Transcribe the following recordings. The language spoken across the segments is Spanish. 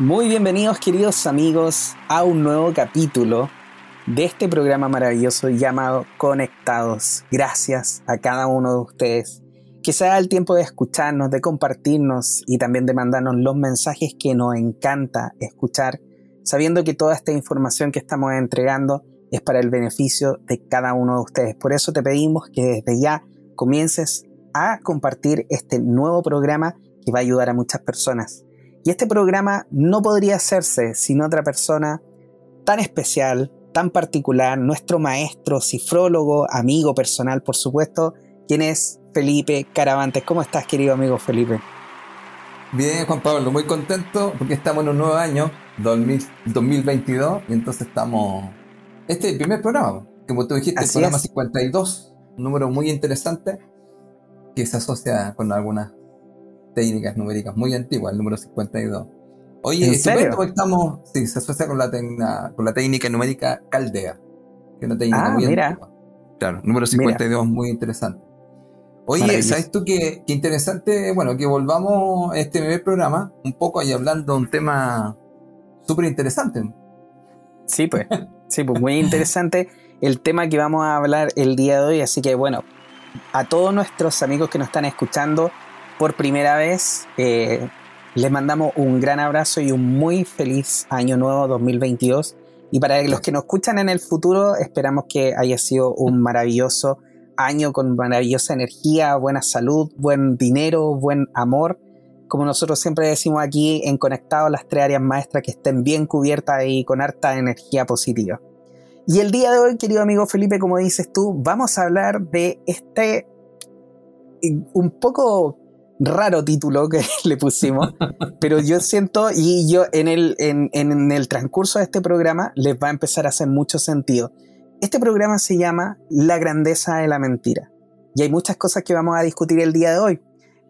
Muy bienvenidos queridos amigos a un nuevo capítulo de este programa maravilloso llamado Conectados. Gracias a cada uno de ustedes que se da el tiempo de escucharnos, de compartirnos y también de mandarnos los mensajes que nos encanta escuchar, sabiendo que toda esta información que estamos entregando es para el beneficio de cada uno de ustedes. Por eso te pedimos que desde ya comiences a compartir este nuevo programa que va a ayudar a muchas personas. Y este programa no podría hacerse sin otra persona tan especial, tan particular, nuestro maestro, cifrólogo, amigo personal, por supuesto, quien es Felipe Caravantes. ¿Cómo estás, querido amigo Felipe? Bien, Juan Pablo, muy contento porque estamos en un nuevo año, 2022, y entonces estamos... Este es el primer programa, como tú dijiste, el programa 52, un número muy interesante que se asocia con algunas técnicas numéricas muy antiguas, el número 52. Oye, ¿En serio? estamos, sí, se asocia con la, con la técnica numérica Caldea, que es una técnica ah, muy mira. antigua. Claro, número 52 muy interesante. Oye, ¿sabes tú qué, qué, interesante? Bueno, que volvamos a este primer programa un poco ahí hablando de un tema súper interesante. Sí, pues, sí, pues muy interesante el tema que vamos a hablar el día de hoy, así que bueno, a todos nuestros amigos que nos están escuchando, por primera vez. Eh, les mandamos un gran abrazo y un muy feliz año nuevo 2022. Y para los que nos escuchan en el futuro, esperamos que haya sido un maravilloso año con maravillosa energía, buena salud, buen dinero, buen amor. Como nosotros siempre decimos aquí en Conectado, las tres áreas maestras que estén bien cubiertas y con harta energía positiva. Y el día de hoy, querido amigo Felipe, como dices tú, vamos a hablar de este un poco raro título que le pusimos, pero yo siento, y yo en el, en, en, el transcurso de este programa les va a empezar a hacer mucho sentido. Este programa se llama La grandeza de la mentira, y hay muchas cosas que vamos a discutir el día de hoy.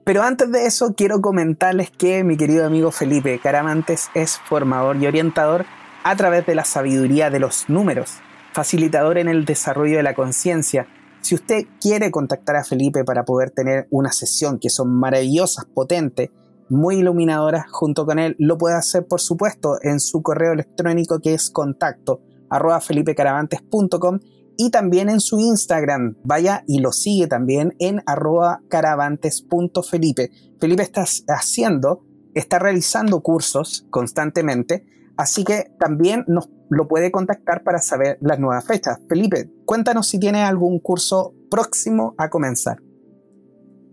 Pero antes de eso, quiero comentarles que mi querido amigo Felipe Caramantes es formador y orientador a través de la sabiduría de los números, facilitador en el desarrollo de la conciencia, si usted quiere contactar a Felipe para poder tener una sesión que son maravillosas, potentes, muy iluminadoras junto con él, lo puede hacer por supuesto en su correo electrónico que es contacto arroba felipecaravantes.com y también en su Instagram. Vaya y lo sigue también en arroba caravantes.felipe. Felipe está haciendo, está realizando cursos constantemente, así que también nos lo puede contactar para saber las nuevas fechas. Felipe, cuéntanos si tiene algún curso próximo a comenzar.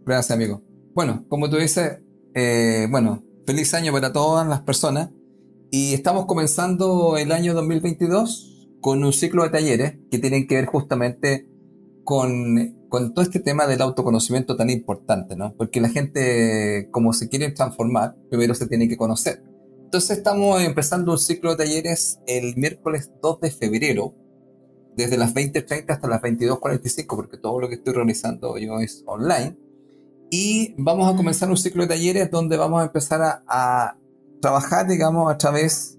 Gracias, amigo. Bueno, como tú dices, eh, bueno, feliz año para todas las personas. Y estamos comenzando el año 2022 con un ciclo de talleres que tienen que ver justamente con, con todo este tema del autoconocimiento tan importante, ¿no? Porque la gente, como se quiere transformar, primero se tiene que conocer. Entonces estamos empezando un ciclo de talleres el miércoles 2 de febrero, desde las 20.30 hasta las 22.45, porque todo lo que estoy realizando yo es online. Y vamos a comenzar un ciclo de talleres donde vamos a empezar a, trabajar, digamos, a través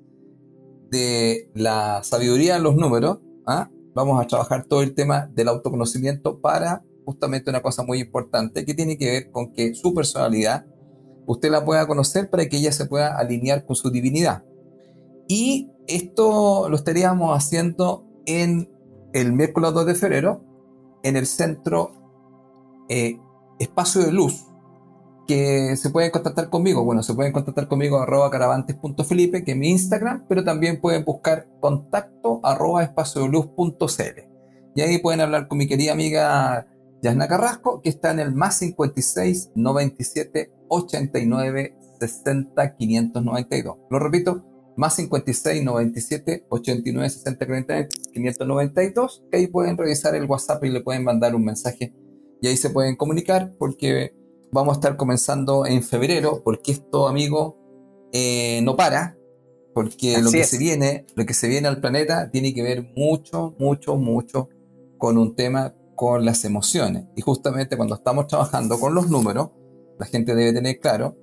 de la sabiduría de los números. ¿ah? Vamos a trabajar todo el tema del autoconocimiento para justamente una cosa muy importante que tiene que ver con que su personalidad usted la pueda conocer para que ella se pueda alinear con su divinidad. Y esto lo estaríamos haciendo en el miércoles 2 de febrero en el centro eh, Espacio de Luz, que se pueden contactar conmigo. Bueno, se pueden contactar conmigo arroba caravantes.felipe, que es mi Instagram, pero también pueden buscar contacto arroba espacioluz.cl. Y ahí pueden hablar con mi querida amiga Yasna Carrasco, que está en el más 56 97 89 60 592. Lo repito, más 56 97 89 60 592. Que ahí pueden revisar el WhatsApp y le pueden mandar un mensaje y ahí se pueden comunicar porque vamos a estar comenzando en febrero, porque esto, amigo, eh, no para, porque lo que se viene, lo que se viene al planeta tiene que ver mucho, mucho, mucho con un tema con las emociones. Y justamente cuando estamos trabajando con los números, la gente debe tener claro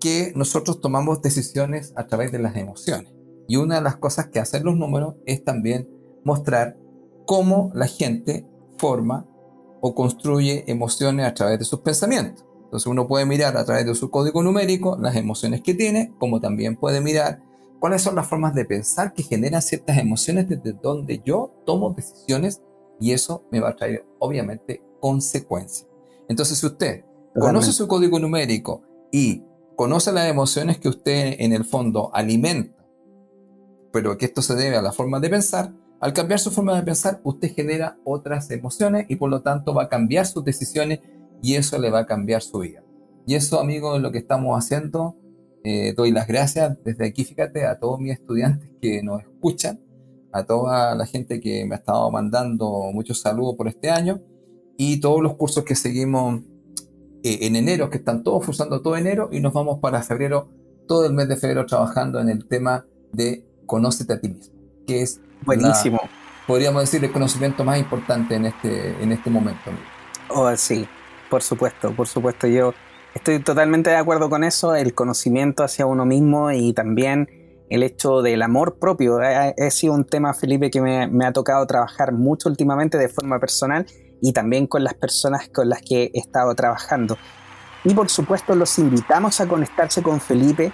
que nosotros tomamos decisiones a través de las emociones. Y una de las cosas que hacen los números es también mostrar cómo la gente forma o construye emociones a través de sus pensamientos. Entonces uno puede mirar a través de su código numérico las emociones que tiene, como también puede mirar cuáles son las formas de pensar que generan ciertas emociones desde donde yo tomo decisiones y eso me va a traer obviamente consecuencias. Entonces si usted conoce su código numérico y conoce las emociones que usted en el fondo alimenta, pero que esto se debe a la forma de pensar, al cambiar su forma de pensar, usted genera otras emociones y por lo tanto va a cambiar sus decisiones y eso le va a cambiar su vida. Y eso, amigos, es lo que estamos haciendo. Eh, doy las gracias desde aquí, fíjate, a todos mis estudiantes que nos escuchan, a toda la gente que me ha estado mandando muchos saludos por este año y todos los cursos que seguimos eh, en enero, que están todos usando todo enero y nos vamos para febrero, todo el mes de febrero trabajando en el tema de conócete a ti mismo, que es buenísimo. podríamos decir el conocimiento más importante en este, en este momento. Oh, sí, por supuesto, por supuesto. Yo estoy totalmente de acuerdo con eso, el conocimiento hacia uno mismo y también el hecho del amor propio. Ha, sido un tema, Felipe, que me, me, ha tocado trabajar mucho últimamente de forma personal y también con las personas con las que he estado trabajando. Y por supuesto los invitamos a conectarse con Felipe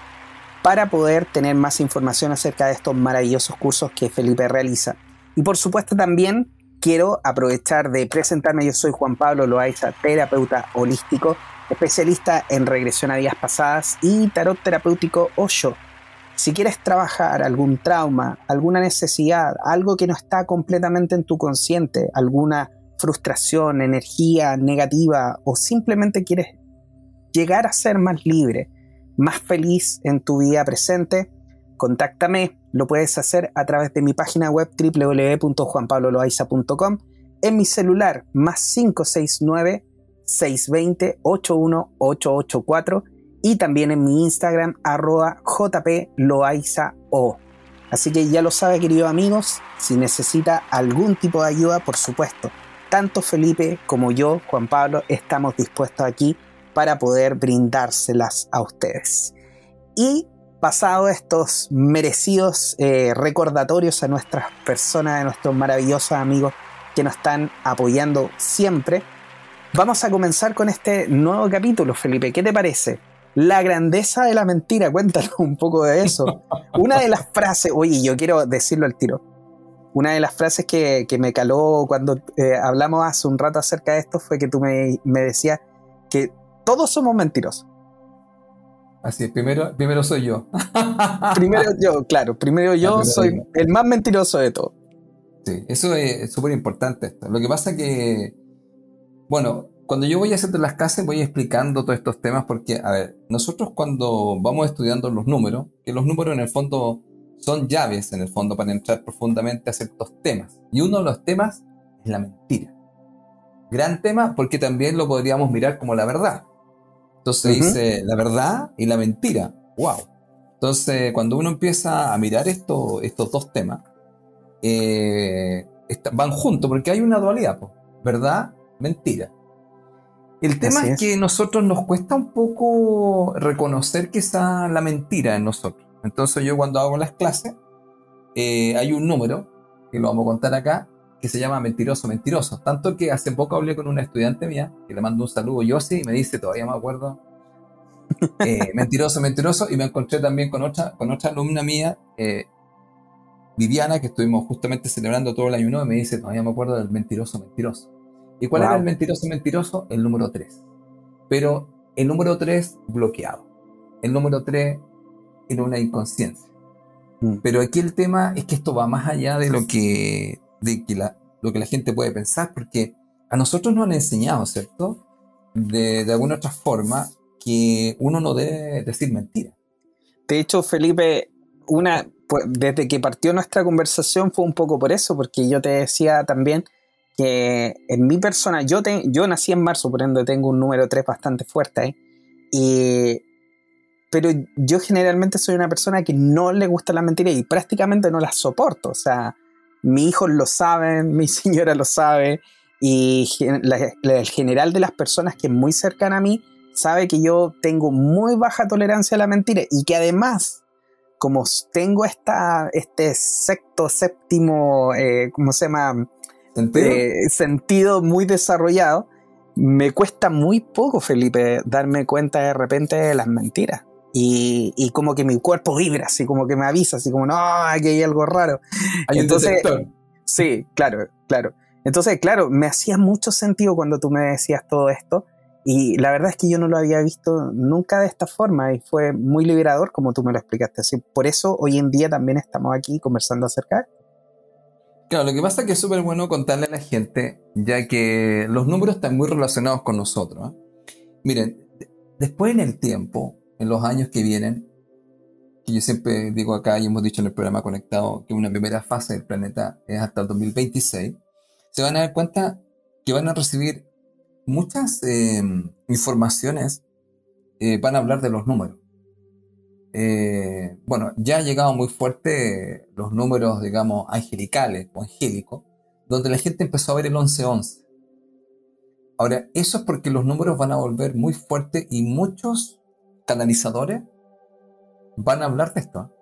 para poder tener más información acerca de estos maravillosos cursos que Felipe realiza. Y por supuesto también quiero aprovechar de presentarme. Yo soy Juan Pablo Loaiza, terapeuta holístico, especialista en regresión a días pasadas y tarot terapéutico Osho. Si quieres trabajar algún trauma, alguna necesidad, algo que no está completamente en tu consciente, alguna frustración, energía negativa o simplemente quieres llegar a ser más libre, más feliz en tu vida presente, contáctame. Lo puedes hacer a través de mi página web www.juanpabloloaiza.com, en mi celular más 569 620 81884 y también en mi Instagram arroba. Así que ya lo sabe queridos amigos, si necesita algún tipo de ayuda, por supuesto, tanto Felipe como yo, Juan Pablo, estamos dispuestos aquí para poder brindárselas a ustedes. Y pasado estos merecidos eh, recordatorios a nuestras personas, a nuestros maravillosos amigos que nos están apoyando siempre, vamos a comenzar con este nuevo capítulo, Felipe. ¿Qué te parece? La grandeza de la mentira, cuéntanos un poco de eso. Una de las frases, oye, yo quiero decirlo al tiro. Una de las frases que, me caló cuando eh, hablamos hace un rato acerca de esto fue que tú me, me decías que todos somos mentirosos. Así es, primero, primero soy yo. primero yo, claro, primero yo soy el más mentiroso de todos. Sí, eso es súper importante. Lo que pasa es que, bueno, cuando yo voy haciendo las clases voy explicando todos estos temas porque, a ver, nosotros cuando vamos estudiando los números, que los números en el fondo son llaves en el fondo para entrar profundamente a ciertos temas. Y uno de los temas es la mentira. Gran tema porque también lo podríamos mirar como la verdad. Entonces dice la verdad y la mentira. ¡Wow! Entonces, cuando uno empieza a mirar esto, estos dos temas, eh, van juntos porque hay una dualidad, ¿verdad? Mentira. El tema es, que a nosotros nos cuesta un poco reconocer que está la mentira en nosotros. Entonces yo cuando hago las clases, eh, hay un número, que lo vamos a contar acá, que se llama Mentiroso, Mentiroso. Tanto que hace poco hablé con una estudiante mía, que le mando un saludo, yo sí, y me dice, todavía me acuerdo, eh, Mentiroso, Mentiroso, y me encontré también con otra, con otra alumna mía, eh, Viviana, que estuvimos justamente celebrando todo el año nuevo, y me dice, todavía me acuerdo del Mentiroso, Mentiroso. ¿Y cuál era el Mentiroso, Mentiroso? El número 3. Pero el número 3 bloqueado. El número 3 era una inconsciencia. Mm. Pero aquí el tema es que esto va más allá de lo que de que la, lo que la gente puede pensar, porque a nosotros nos han enseñado, ¿cierto? De, de alguna otra forma, que uno no debe decir mentira. De hecho, Felipe, una, pues, desde que partió nuestra conversación fue un poco por eso, porque yo te decía también que en mi persona, yo, te, yo nací en marzo, por ende tengo un número 3 bastante fuerte, ¿eh? y, pero yo generalmente soy una persona que no le gusta la mentira y prácticamente no la soporto, o sea, mi hijo lo sabe, mi señora lo sabe, y el general de las personas que es muy cercana a mí sabe que yo tengo muy baja tolerancia a la mentira y que además, como tengo esta, este sexto, séptimo, eh, ¿cómo se llama? ¿Sentido? Eh, sentido muy desarrollado, me cuesta muy poco, Felipe, darme cuenta de repente de las mentiras. Y, y, como que mi cuerpo vibra, así como que me avisa, así como, no, aquí hay algo raro. Hay Entonces, un Sí, claro, claro. Entonces, claro, me hacía mucho sentido cuando tú me decías todo esto. Y la verdad es que yo no lo había visto nunca de esta forma y fue muy liberador como tú me lo explicaste. Así, por eso hoy en día también estamos aquí conversando acerca de Claro, lo que pasa es que es súper bueno contarle a la gente, ya que los números están muy relacionados con nosotros. ¿eh? Miren, después en el tiempo, en los años que vienen, que yo siempre digo acá y hemos dicho en el programa conectado que una primera fase del planeta es hasta el 2026, se van a dar cuenta que van a recibir muchas em, informaciones, eh, van a hablar de los números. Eh, bueno, ya han llegado muy fuerte los números, digamos, angelicales o angélicos, donde la gente empezó a ver el 1111. Ahora, eso es porque los números van a volver muy fuertes y muchos canalizadores van a hablar de esto.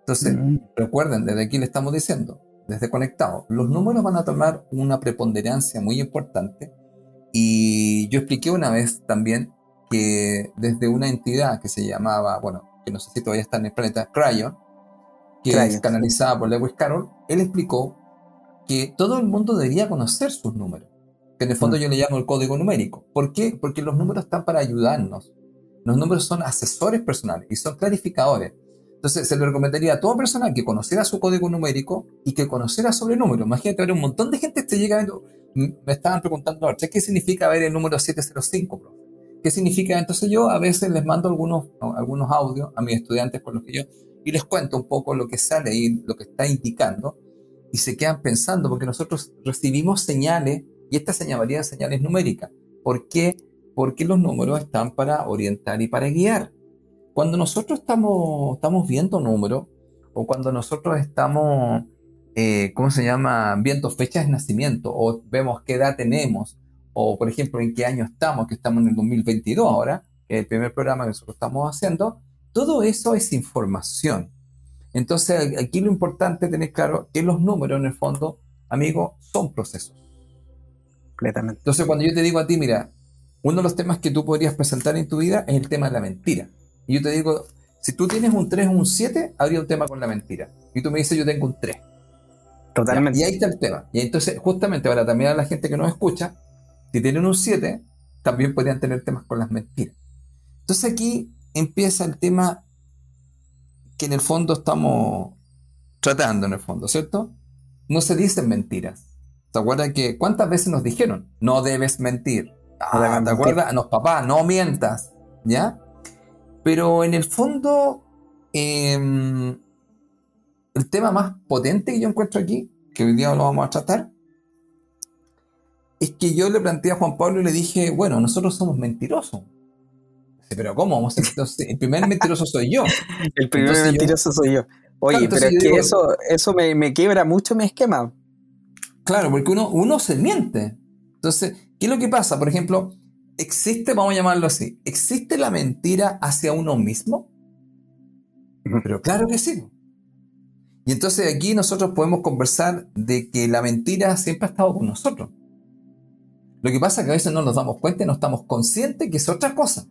Entonces, mm. recuerden, desde aquí le estamos diciendo, desde conectado, los números van a tomar una preponderancia muy importante. Y yo expliqué una vez también que desde una entidad que se llamaba, bueno, que no sé si todavía está en el planeta, Cryon, que es canalizada por Lewis Carroll, él explicó que todo el mundo debería conocer sus números. Que en el fondo mm. yo le llamo el código numérico. ¿Por qué? Porque los números están para ayudarnos. Los números son asesores personales y son clarificadores. Entonces, se le recomendaría a toda persona que conociera su código numérico y que conociera sobre números. Imagínate, ver un montón de gente que te llega viendo. Me estaban preguntando, ¿qué significa ver el número 705, bro? ¿Qué significa? Entonces yo a veces les mando algunos, algunos audios a mis estudiantes con los que yo y les cuento un poco lo que sale y lo que está indicando y se quedan pensando porque nosotros recibimos señales y esta señal señales numéricas. ¿Por qué? Porque los números están para orientar y para guiar. Cuando nosotros estamos, estamos viendo números o cuando nosotros estamos, eh, ¿cómo se llama?, viendo fechas de nacimiento o vemos qué edad tenemos o por ejemplo en qué año estamos, que estamos en el 2022 ahora, que es el primer programa que nosotros estamos haciendo, todo eso es información. Entonces aquí lo importante es tener claro que los números en el fondo, amigo, son procesos. Completamente. Entonces cuando yo te digo a ti, mira, uno de los temas que tú podrías presentar en tu vida es el tema de la mentira. Y yo te digo, si tú tienes un 3 o un 7, habría un tema con la mentira. Y tú me dices, yo tengo un 3. Totalmente. Y ahí está el tema. Y entonces, justamente para también a la gente que nos escucha, si tienen un 7, también podrían tener temas con las mentiras. Entonces aquí empieza el tema que en el fondo estamos tratando, en el fondo, ¿cierto? No se dicen mentiras. ¿Te acuerdas que cuántas veces nos dijeron, no debes mentir? Ah, ¿Te acuerdas? Los papás, no mientas, ¿ya? Pero en el fondo, em, el tema más potente que yo encuentro aquí, que hoy día lo vamos a tratar, es que yo le planteé a Juan Pablo y le dije, bueno, nosotros somos mentirosos. Pero ¿cómo? el primer mentiroso soy yo. el primer mentiroso soy yo. Oye, pero es que eso, eso me, quiebra mucho mi esquema. Claro, porque uno, uno se miente. Entonces, ¿qué es lo que pasa? Por ejemplo, existe, vamos a llamarlo así, ¿existe la mentira hacia uno mismo? Pero claro que sí. Y entonces aquí nosotros podemos conversar de que la mentira siempre ha estado con nosotros. Lo que pasa es que a veces no nos damos cuenta y no estamos conscientes que es otra cosa.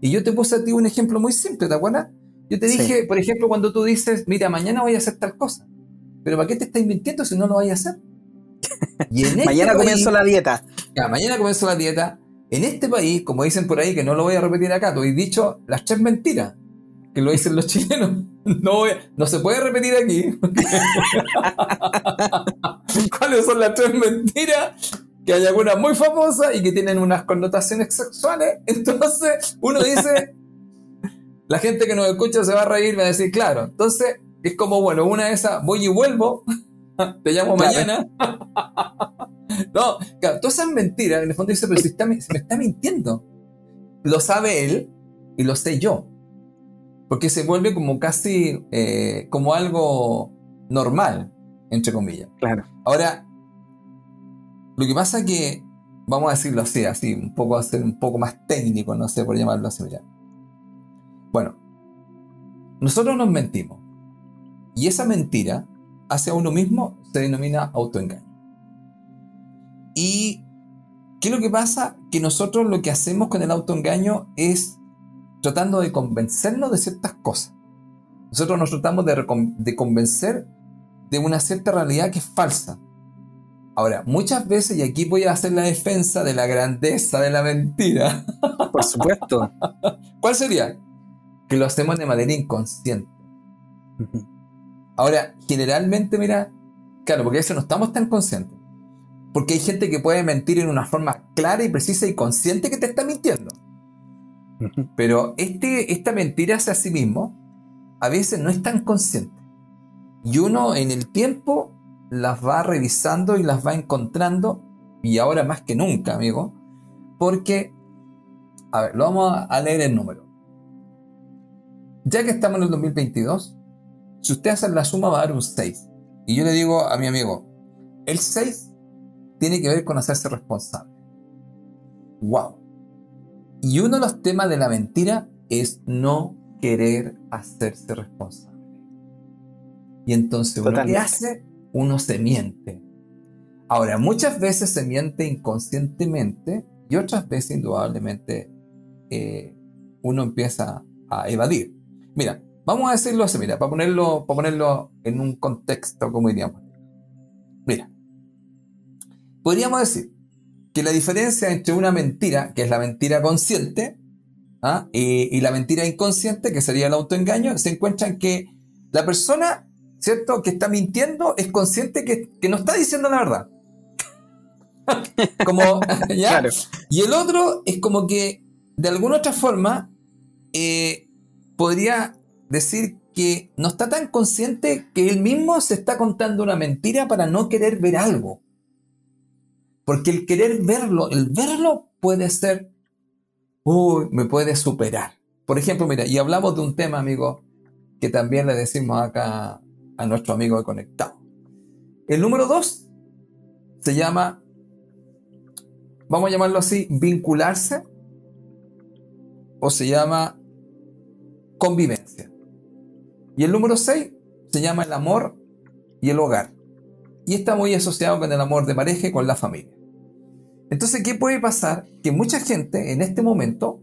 Y yo te puse a ti un ejemplo muy simple, ¿te acuerdas? Yo te dije, por ejemplo, cuando tú dices, mira, mañana voy a hacer tal cosa. Pero ¿para qué te estás mintiendo si no lo vas a hacer? Este mañana comienzo la dieta. Ya, mañana comienzo la dieta. En este país, como dicen por ahí, que no lo voy a repetir acá, te he dicho las tres mentiras que lo dicen los chilenos. No, no se puede repetir aquí. ¿Cuáles son las tres mentiras que hay algunas muy famosas y que tienen unas connotaciones sexuales. Entonces, uno dice, la gente que nos escucha se va a reír, va a decir, claro. Entonces, es como, bueno, una de esas, voy y vuelvo, te llamo mañana. no, claro, todas esas mentiras, en el fondo dice, pero si, me está mintiendo. Lo sabe él y lo sé yo. Porque se vuelve como casi, eh, como algo normal, entre comillas. Claro. Ahora, lo que pasa es que, vamos a decirlo así, así, un poco a ser un poco más técnico, no sé por llamarlo así. Ya. Bueno, nosotros nos mentimos. Y esa mentira hacia uno mismo se denomina autoengaño. ¿Y qué es lo que pasa? que nosotros lo que hacemos con el autoengaño es tratando de convencernos de ciertas cosas. Nosotros nos tratamos de, de convencer de una cierta realidad que es falsa. Ahora, muchas veces, y aquí voy a hacer la defensa de la grandeza de la mentira. Por supuesto. ¿Cuál sería? Que lo hacemos de manera inconsciente. Ahora, generalmente, mira, claro, porque eso no estamos tan conscientes. Porque hay gente que puede mentir en una forma clara y precisa y consciente que te está mintiendo. Pero este, esta mentira hacia sí mismo a veces no es tan consciente. Y uno en el tiempo las va revisando y las va encontrando, y ahora más que nunca, amigo, porque, a ver, lo vamos a leer el número. Ya que estamos en el 2022, si usted hace la suma va a dar un 6. Y yo le digo a mi amigo, el 6 tiene que ver con hacerse responsable. ¡Wow! Y uno de los temas de la mentira es no querer hacerse responsable. Y entonces uno qué hace, uno se miente. Ahora, muchas veces se miente inconscientemente y otras veces indudablemente eh, uno empieza a evadir. Mira, vamos a decirlo así, mira, para ponerlo, para ponerlo en un contexto, como diríamos. Mira, podríamos decir que la diferencia entre una mentira, que es la mentira consciente, ¿ah? y, la mentira inconsciente, que sería el autoengaño, se encuentra en que la persona ¿cierto? Que está mintiendo es consciente que, no está diciendo la verdad. como, ¿ya? Y el otro es como que, de alguna otra forma, eh, podría decir que no está tan consciente que él mismo se está contando una mentira para no querer ver algo. Porque el querer verlo, el verlo puede ser, uy, me puede superar. Por ejemplo, mira, y hablamos de un tema, amigo, que también le decimos acá a nuestro amigo de conectado. El número dos se llama, vamos a llamarlo así, vincularse o se llama convivencia. Y el número 6 se llama el amor y el hogar. Y está muy asociado con el amor de pareja y con la familia. Entonces, ¿qué puede pasar? Que mucha gente en este momento,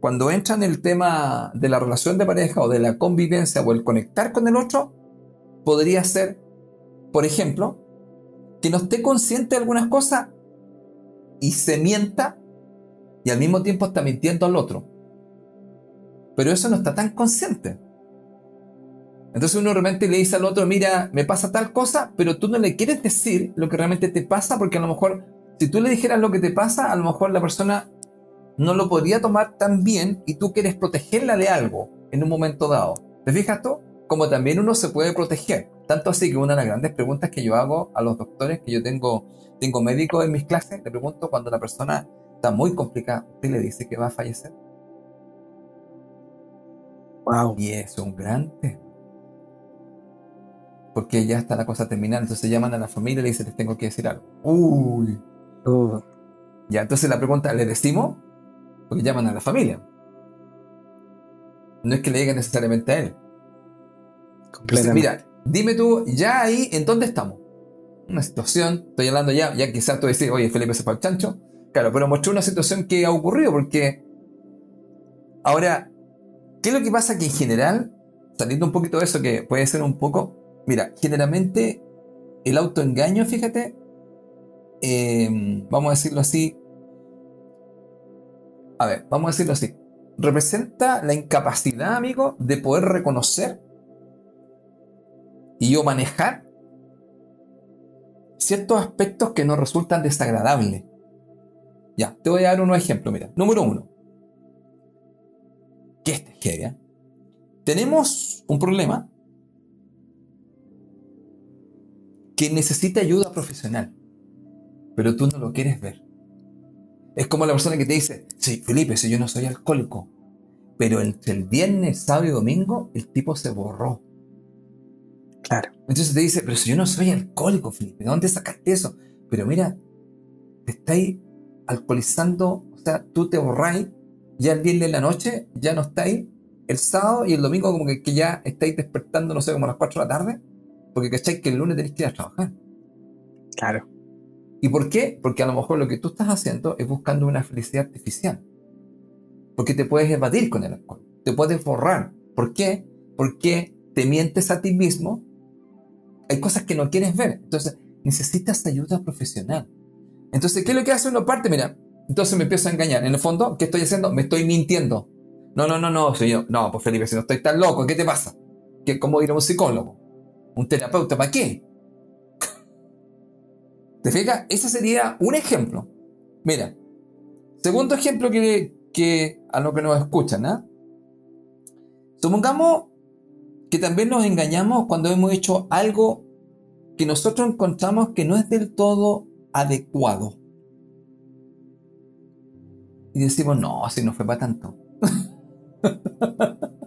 cuando entra en el tema de la relación de pareja o de la convivencia o el conectar con el otro, podría ser, por ejemplo, que no esté consciente de algunas cosas y se mienta y al mismo tiempo está mintiendo al otro. Pero eso no está tan consciente. Entonces uno realmente le dice al otro, mira, me pasa tal cosa, pero tú no le quieres decir lo que realmente te pasa porque a lo mejor si tú le dijeras lo que te pasa, a lo mejor la persona no lo podría tomar tan bien y tú quieres protegerla de algo en un momento dado. ¿Te fijas tú? como también uno se puede proteger. Tanto así que una de las grandes preguntas que yo hago a los doctores, que yo tengo, tengo médicos en mis clases, le pregunto cuando la persona está muy complicada, ¿usted le dice que va a fallecer? Wow. Y es un gran tema. Porque ya está la cosa terminada, entonces llaman a la familia y le dicen, les tengo que decir algo. Uy. Uh. Ya, entonces la pregunta, ¿le decimos? Porque llaman a la familia. No es que le digan necesariamente a él mira, dime tú, ya ahí, ¿en dónde estamos? Una situación, estoy hablando ya, ya quizás tú decís, oye, Felipe se fue al chancho. Claro, pero mostró una situación que ha ocurrido, porque ahora, ¿qué es lo que pasa? Que en general, saliendo un poquito de eso, que puede ser un poco, mira, generalmente el autoengaño, fíjate, em, vamos a decirlo así, a ver, vamos a decirlo así, representa la incapacidad, amigo, de poder reconocer y yo manejar ciertos aspectos que nos resultan desagradables. Ya, te voy a dar unos ejemplos, mira. Número uno. ¿Qué es ¿eh? Tenemos un problema que necesita ayuda profesional, pero tú no lo quieres ver. Es como la persona que te dice, sí, Felipe, si yo no soy alcohólico, pero entre el viernes, sábado y domingo, el tipo se borró. Entonces te dice, pero si yo no soy alcohólico, Felipe, ¿de dónde sacaste eso? Pero mira, te estáis alcoholizando, o sea, tú te borráis, ya el viernes de la noche ya no estáis, el sábado y el domingo como que, ya estáis despertando, no sé, como a las 4 de la tarde, porque cacháis que el lunes tenéis que ir a trabajar. Claro. ¿Y por qué? Porque a lo mejor lo que tú estás haciendo es buscando una felicidad artificial. Porque te puedes evadir con el alcohol, te puedes borrar. ¿Por qué? Porque te mientes a ti mismo. Hay cosas que no quieres ver. Entonces, necesitas ayuda profesional. Entonces, ¿qué es lo que hace uno parte? Mira, entonces me empiezo a engañar. En el fondo, ¿qué estoy haciendo? Me estoy mintiendo. No, no, no, no, señor. No, pues Felipe, si no estoy tan loco, ¿qué te pasa? ¿Qué, ¿Cómo ir a un psicólogo? ¿Un terapeuta? ¿Para qué? ¿Te fijas? Ese sería un ejemplo. Mira, segundo ejemplo que, que a lo que nos escuchan, ¿ah? Supongamos que también nos engañamos cuando hemos hecho algo que nosotros encontramos que no es del todo adecuado. Y decimos, no, si no fue para tanto.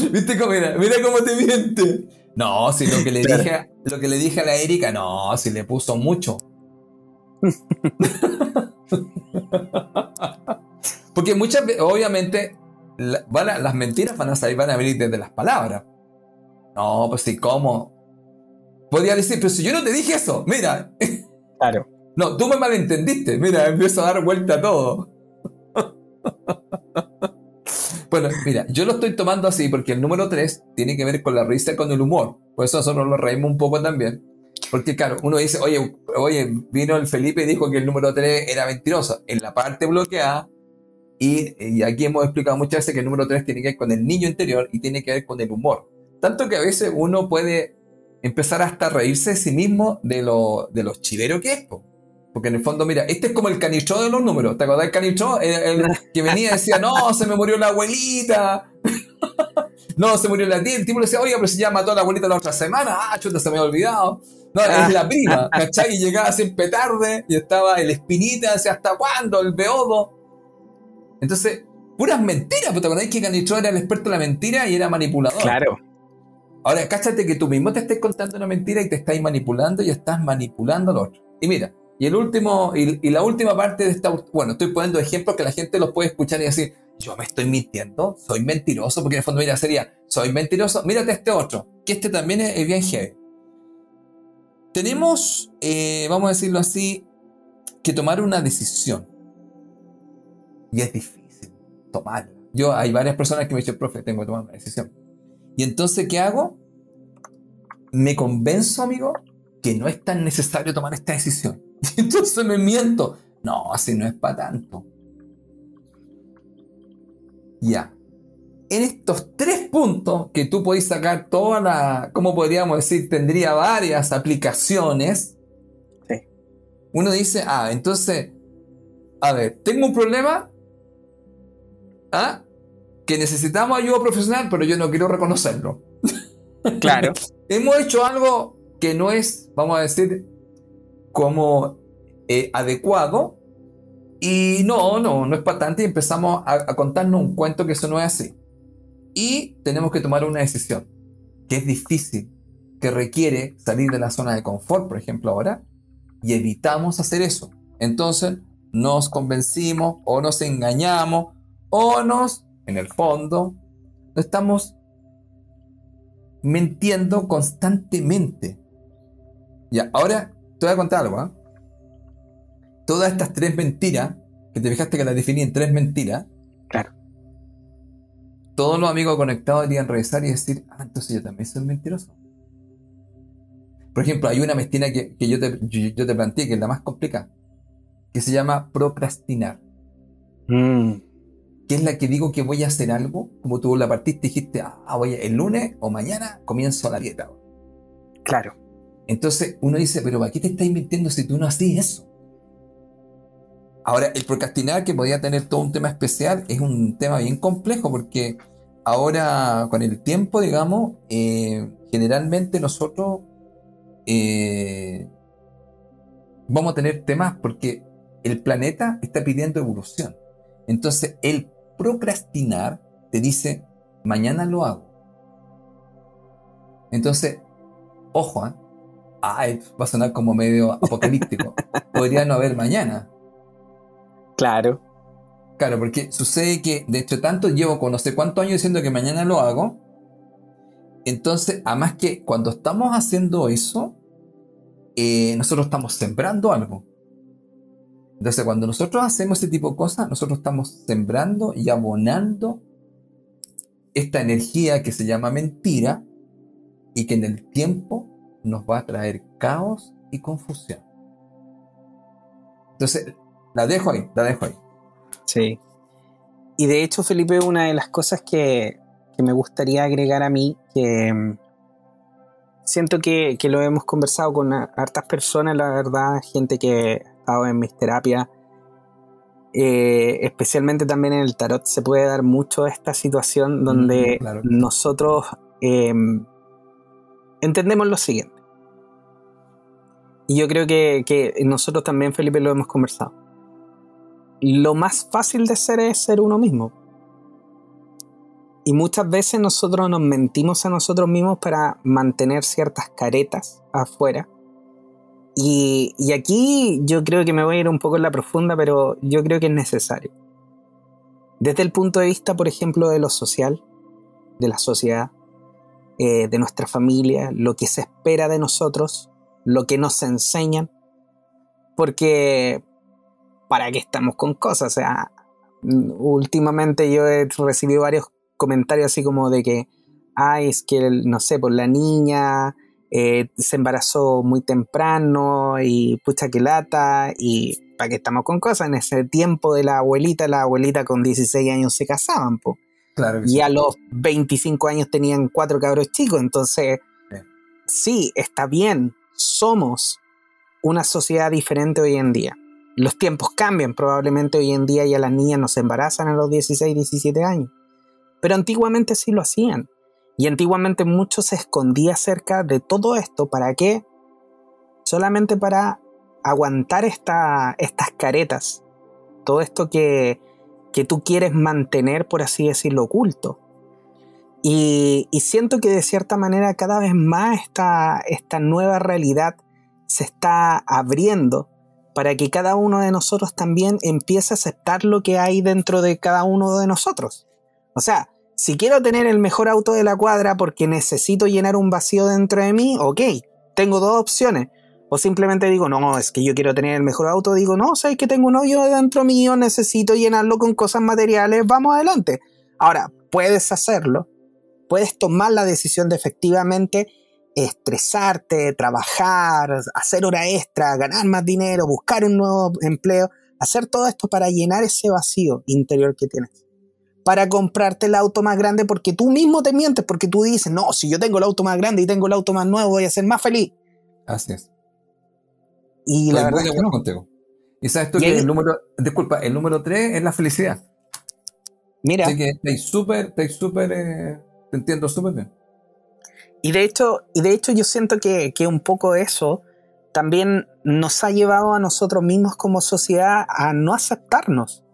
¿Viste cómo era? Mira cómo te miente. No, si lo que le dije, lo que le dije a la Erika, no, si le puso mucho. Porque muchas veces, obviamente, las mentiras van a salir, van a venir desde las palabras. No, pues sí, ¿cómo? Podría decir, pero si yo no te dije eso, mira. Claro. No, tú me malentendiste. Mira, empiezo a dar vuelta a todo. bueno, mira, yo lo estoy tomando así porque el número 3 tiene que ver con la risa con el humor. Por eso nosotros lo reímos un poco también. Porque claro, uno dice, oye, oye, vino el Felipe y dijo que el número 3 era mentiroso. En la parte bloqueada, y, aquí hemos explicado muchas veces que el número 3 tiene que ver con el niño interior y tiene que ver con el humor. Tanto que a veces uno puede empezar hasta a reírse de sí mismo de lo, de los chiveros que es. Porque en el fondo, mira, este es como el canicho de los números. ¿Te acordás del canicho? El, que venía y decía, no, se me murió la abuelita. no, se murió la tía. El tipo le decía, oye, pero si ya mató a la abuelita la otra semana. Ah, chuta, se me ha olvidado. No, es la prima, ¿cachai? Y llegaba siempre tarde y estaba el espinita, decía, ¿hasta cuándo? El beodo. Entonces, puras mentiras. ¿Te acordás que Canicho era el experto en la mentira y era manipulador? Claro. Ahora, cáchate que tú mismo te estés contando una mentira y te estás manipulando y estás manipulando al otro. Y mira, y el último, y, la última parte de esta, bueno, estoy poniendo ejemplos que la gente los puede escuchar y decir, yo me estoy mintiendo, soy mentiroso, porque en el fondo, mira, sería, soy mentiroso, mírate este otro, que este también es, bien heavy. Tenemos, eh, vamos a decirlo así, que tomar una decisión. Y es difícil tomarla. Yo, hay varias personas que me dicen, profe, tengo que tomar una decisión. Y entonces, ¿qué hago? Me convenzo, amigo, que no es tan necesario tomar esta decisión. Entonces me miento. No, así no es para tanto. Ya. En estos tres puntos que tú podés sacar toda la, ¿cómo podríamos decir? Tendría varias aplicaciones. Sí. Uno dice, ah, entonces, a ver, tengo un problema. ¿Ah? Que necesitamos ayuda profesional, pero yo no quiero reconocerlo. Claro. Hemos hecho algo que no es, vamos a decir, como eh, adecuado. Y no, no, no es patente y empezamos a, contarnos un cuento que eso no es así. Y tenemos que tomar una decisión, que es difícil, que requiere salir de la zona de confort, por ejemplo, ahora, y evitamos hacer eso. Entonces nos convencimos o nos engañamos o nos, en el fondo, estamos mintiendo constantemente. Ya, ahora te voy a contar algo. ¿ah? Todas estas tres mentiras, que te fijaste que las definí en tres mentiras. Claro. Todos los amigos conectados deberían revisar y decir, ah, entonces yo también soy mentiroso. Por ejemplo, hay una mentira que, yo, te, yo, te planteé, que es la más complicada, que se llama procrastinar. Mm. Que es la que digo que voy a hacer algo, como tú la partiste y dijiste, ah, voy el lunes o mañana comienzo la dieta. Claro. Entonces uno dice, pero ¿para qué te estás mintiendo si tú no haces eso? Ahora, el procrastinar, que podía tener todo un tema especial, es un tema bien complejo porque ahora, con el tiempo, digamos, eh, generalmente nosotros eh, vamos a tener temas porque el planeta está pidiendo evolución. Entonces, el procrastinar te dice, mañana lo hago. Entonces, ojo, ¿eh? Ay, va a sonar como medio apocalíptico. Podría no haber mañana. Claro. Claro, porque sucede que de hecho tanto llevo con no sé cuántos años diciendo que mañana lo hago. Entonces, además que cuando estamos haciendo eso, eh, nosotros estamos sembrando algo. Entonces, cuando nosotros hacemos este tipo de cosas, nosotros estamos sembrando y abonando esta energía que se llama mentira y que en el tiempo nos va a traer caos y confusión. Entonces, la dejo ahí, la dejo ahí. Sí. Y de hecho, Felipe, una de las cosas que, me gustaría agregar a mí, que mm, siento que, lo hemos conversado con hartas personas, la verdad, gente que ha estado en mis terapias, eh, especialmente también en el tarot, se puede dar mucho esta situación donde nosotros em, entendemos lo siguiente. Y yo creo que, que nosotros también, Felipe, lo hemos conversado lo más fácil de ser es ser uno mismo. Y muchas veces nosotros nos mentimos a nosotros mismos para mantener ciertas caretas afuera. Y, aquí yo creo que me voy a ir un poco en la profunda, pero yo creo que es necesario. Desde el punto de vista, por ejemplo, de lo social, de la sociedad, eh, de nuestra familia, lo que se espera de nosotros, lo que nos enseñan. Porque ¿para qué estamos con cosas? O sea, últimamente yo he recibido varios comentarios así como de que, ay, es que, no sé, por pues la niña eh, se embarazó muy temprano y pucha que lata y ¿para qué estamos con cosas? En ese tiempo de la abuelita, la abuelita con 16 años se casaban, po. Claro y a los 25 años tenían cuatro cabros chicos, entonces, sí, está bien, somos una sociedad diferente hoy en día los tiempos cambian, probablemente hoy en día ya las niñas no se embarazan a los 16, 17 años, pero antiguamente sí lo hacían. Y antiguamente mucho se escondía acerca de todo esto, ¿para qué? Solamente para aguantar esta, estas caretas, todo esto que, que tú quieres mantener, por así decirlo, oculto. Y, y, siento que de cierta manera cada vez más esta, esta nueva realidad se está abriendo para que cada uno de nosotros también empiece a aceptar lo que hay dentro de cada uno de nosotros. O sea, si quiero tener el mejor auto de la cuadra porque necesito llenar un vacío dentro de mí, ok, tengo dos opciones. O simplemente digo, no, es que yo quiero tener el mejor auto. Digo, no, sabes que tengo un hoyo dentro mío, necesito llenarlo con cosas materiales, vamos adelante. Ahora, puedes hacerlo, puedes tomar la decisión de efectivamente estresarte, trabajar, hacer hora extra, ganar más dinero, buscar un nuevo empleo, hacer todo esto para llenar ese vacío interior que tienes. Para comprarte el auto más grande porque tú mismo te mientes, porque tú dices, no, si yo tengo el auto más grande y tengo el auto más nuevo, voy a ser más feliz. Así es. Y la verdad. Es contigo. Y sabes tú que el número, disculpa, el número 3 es la felicidad. Mira. Así que estáis súper, súper, eh, te entiendo súper bien. Y de hecho, y de hecho yo siento que, un poco eso también nos ha llevado a nosotros mismos como sociedad a no aceptarnos,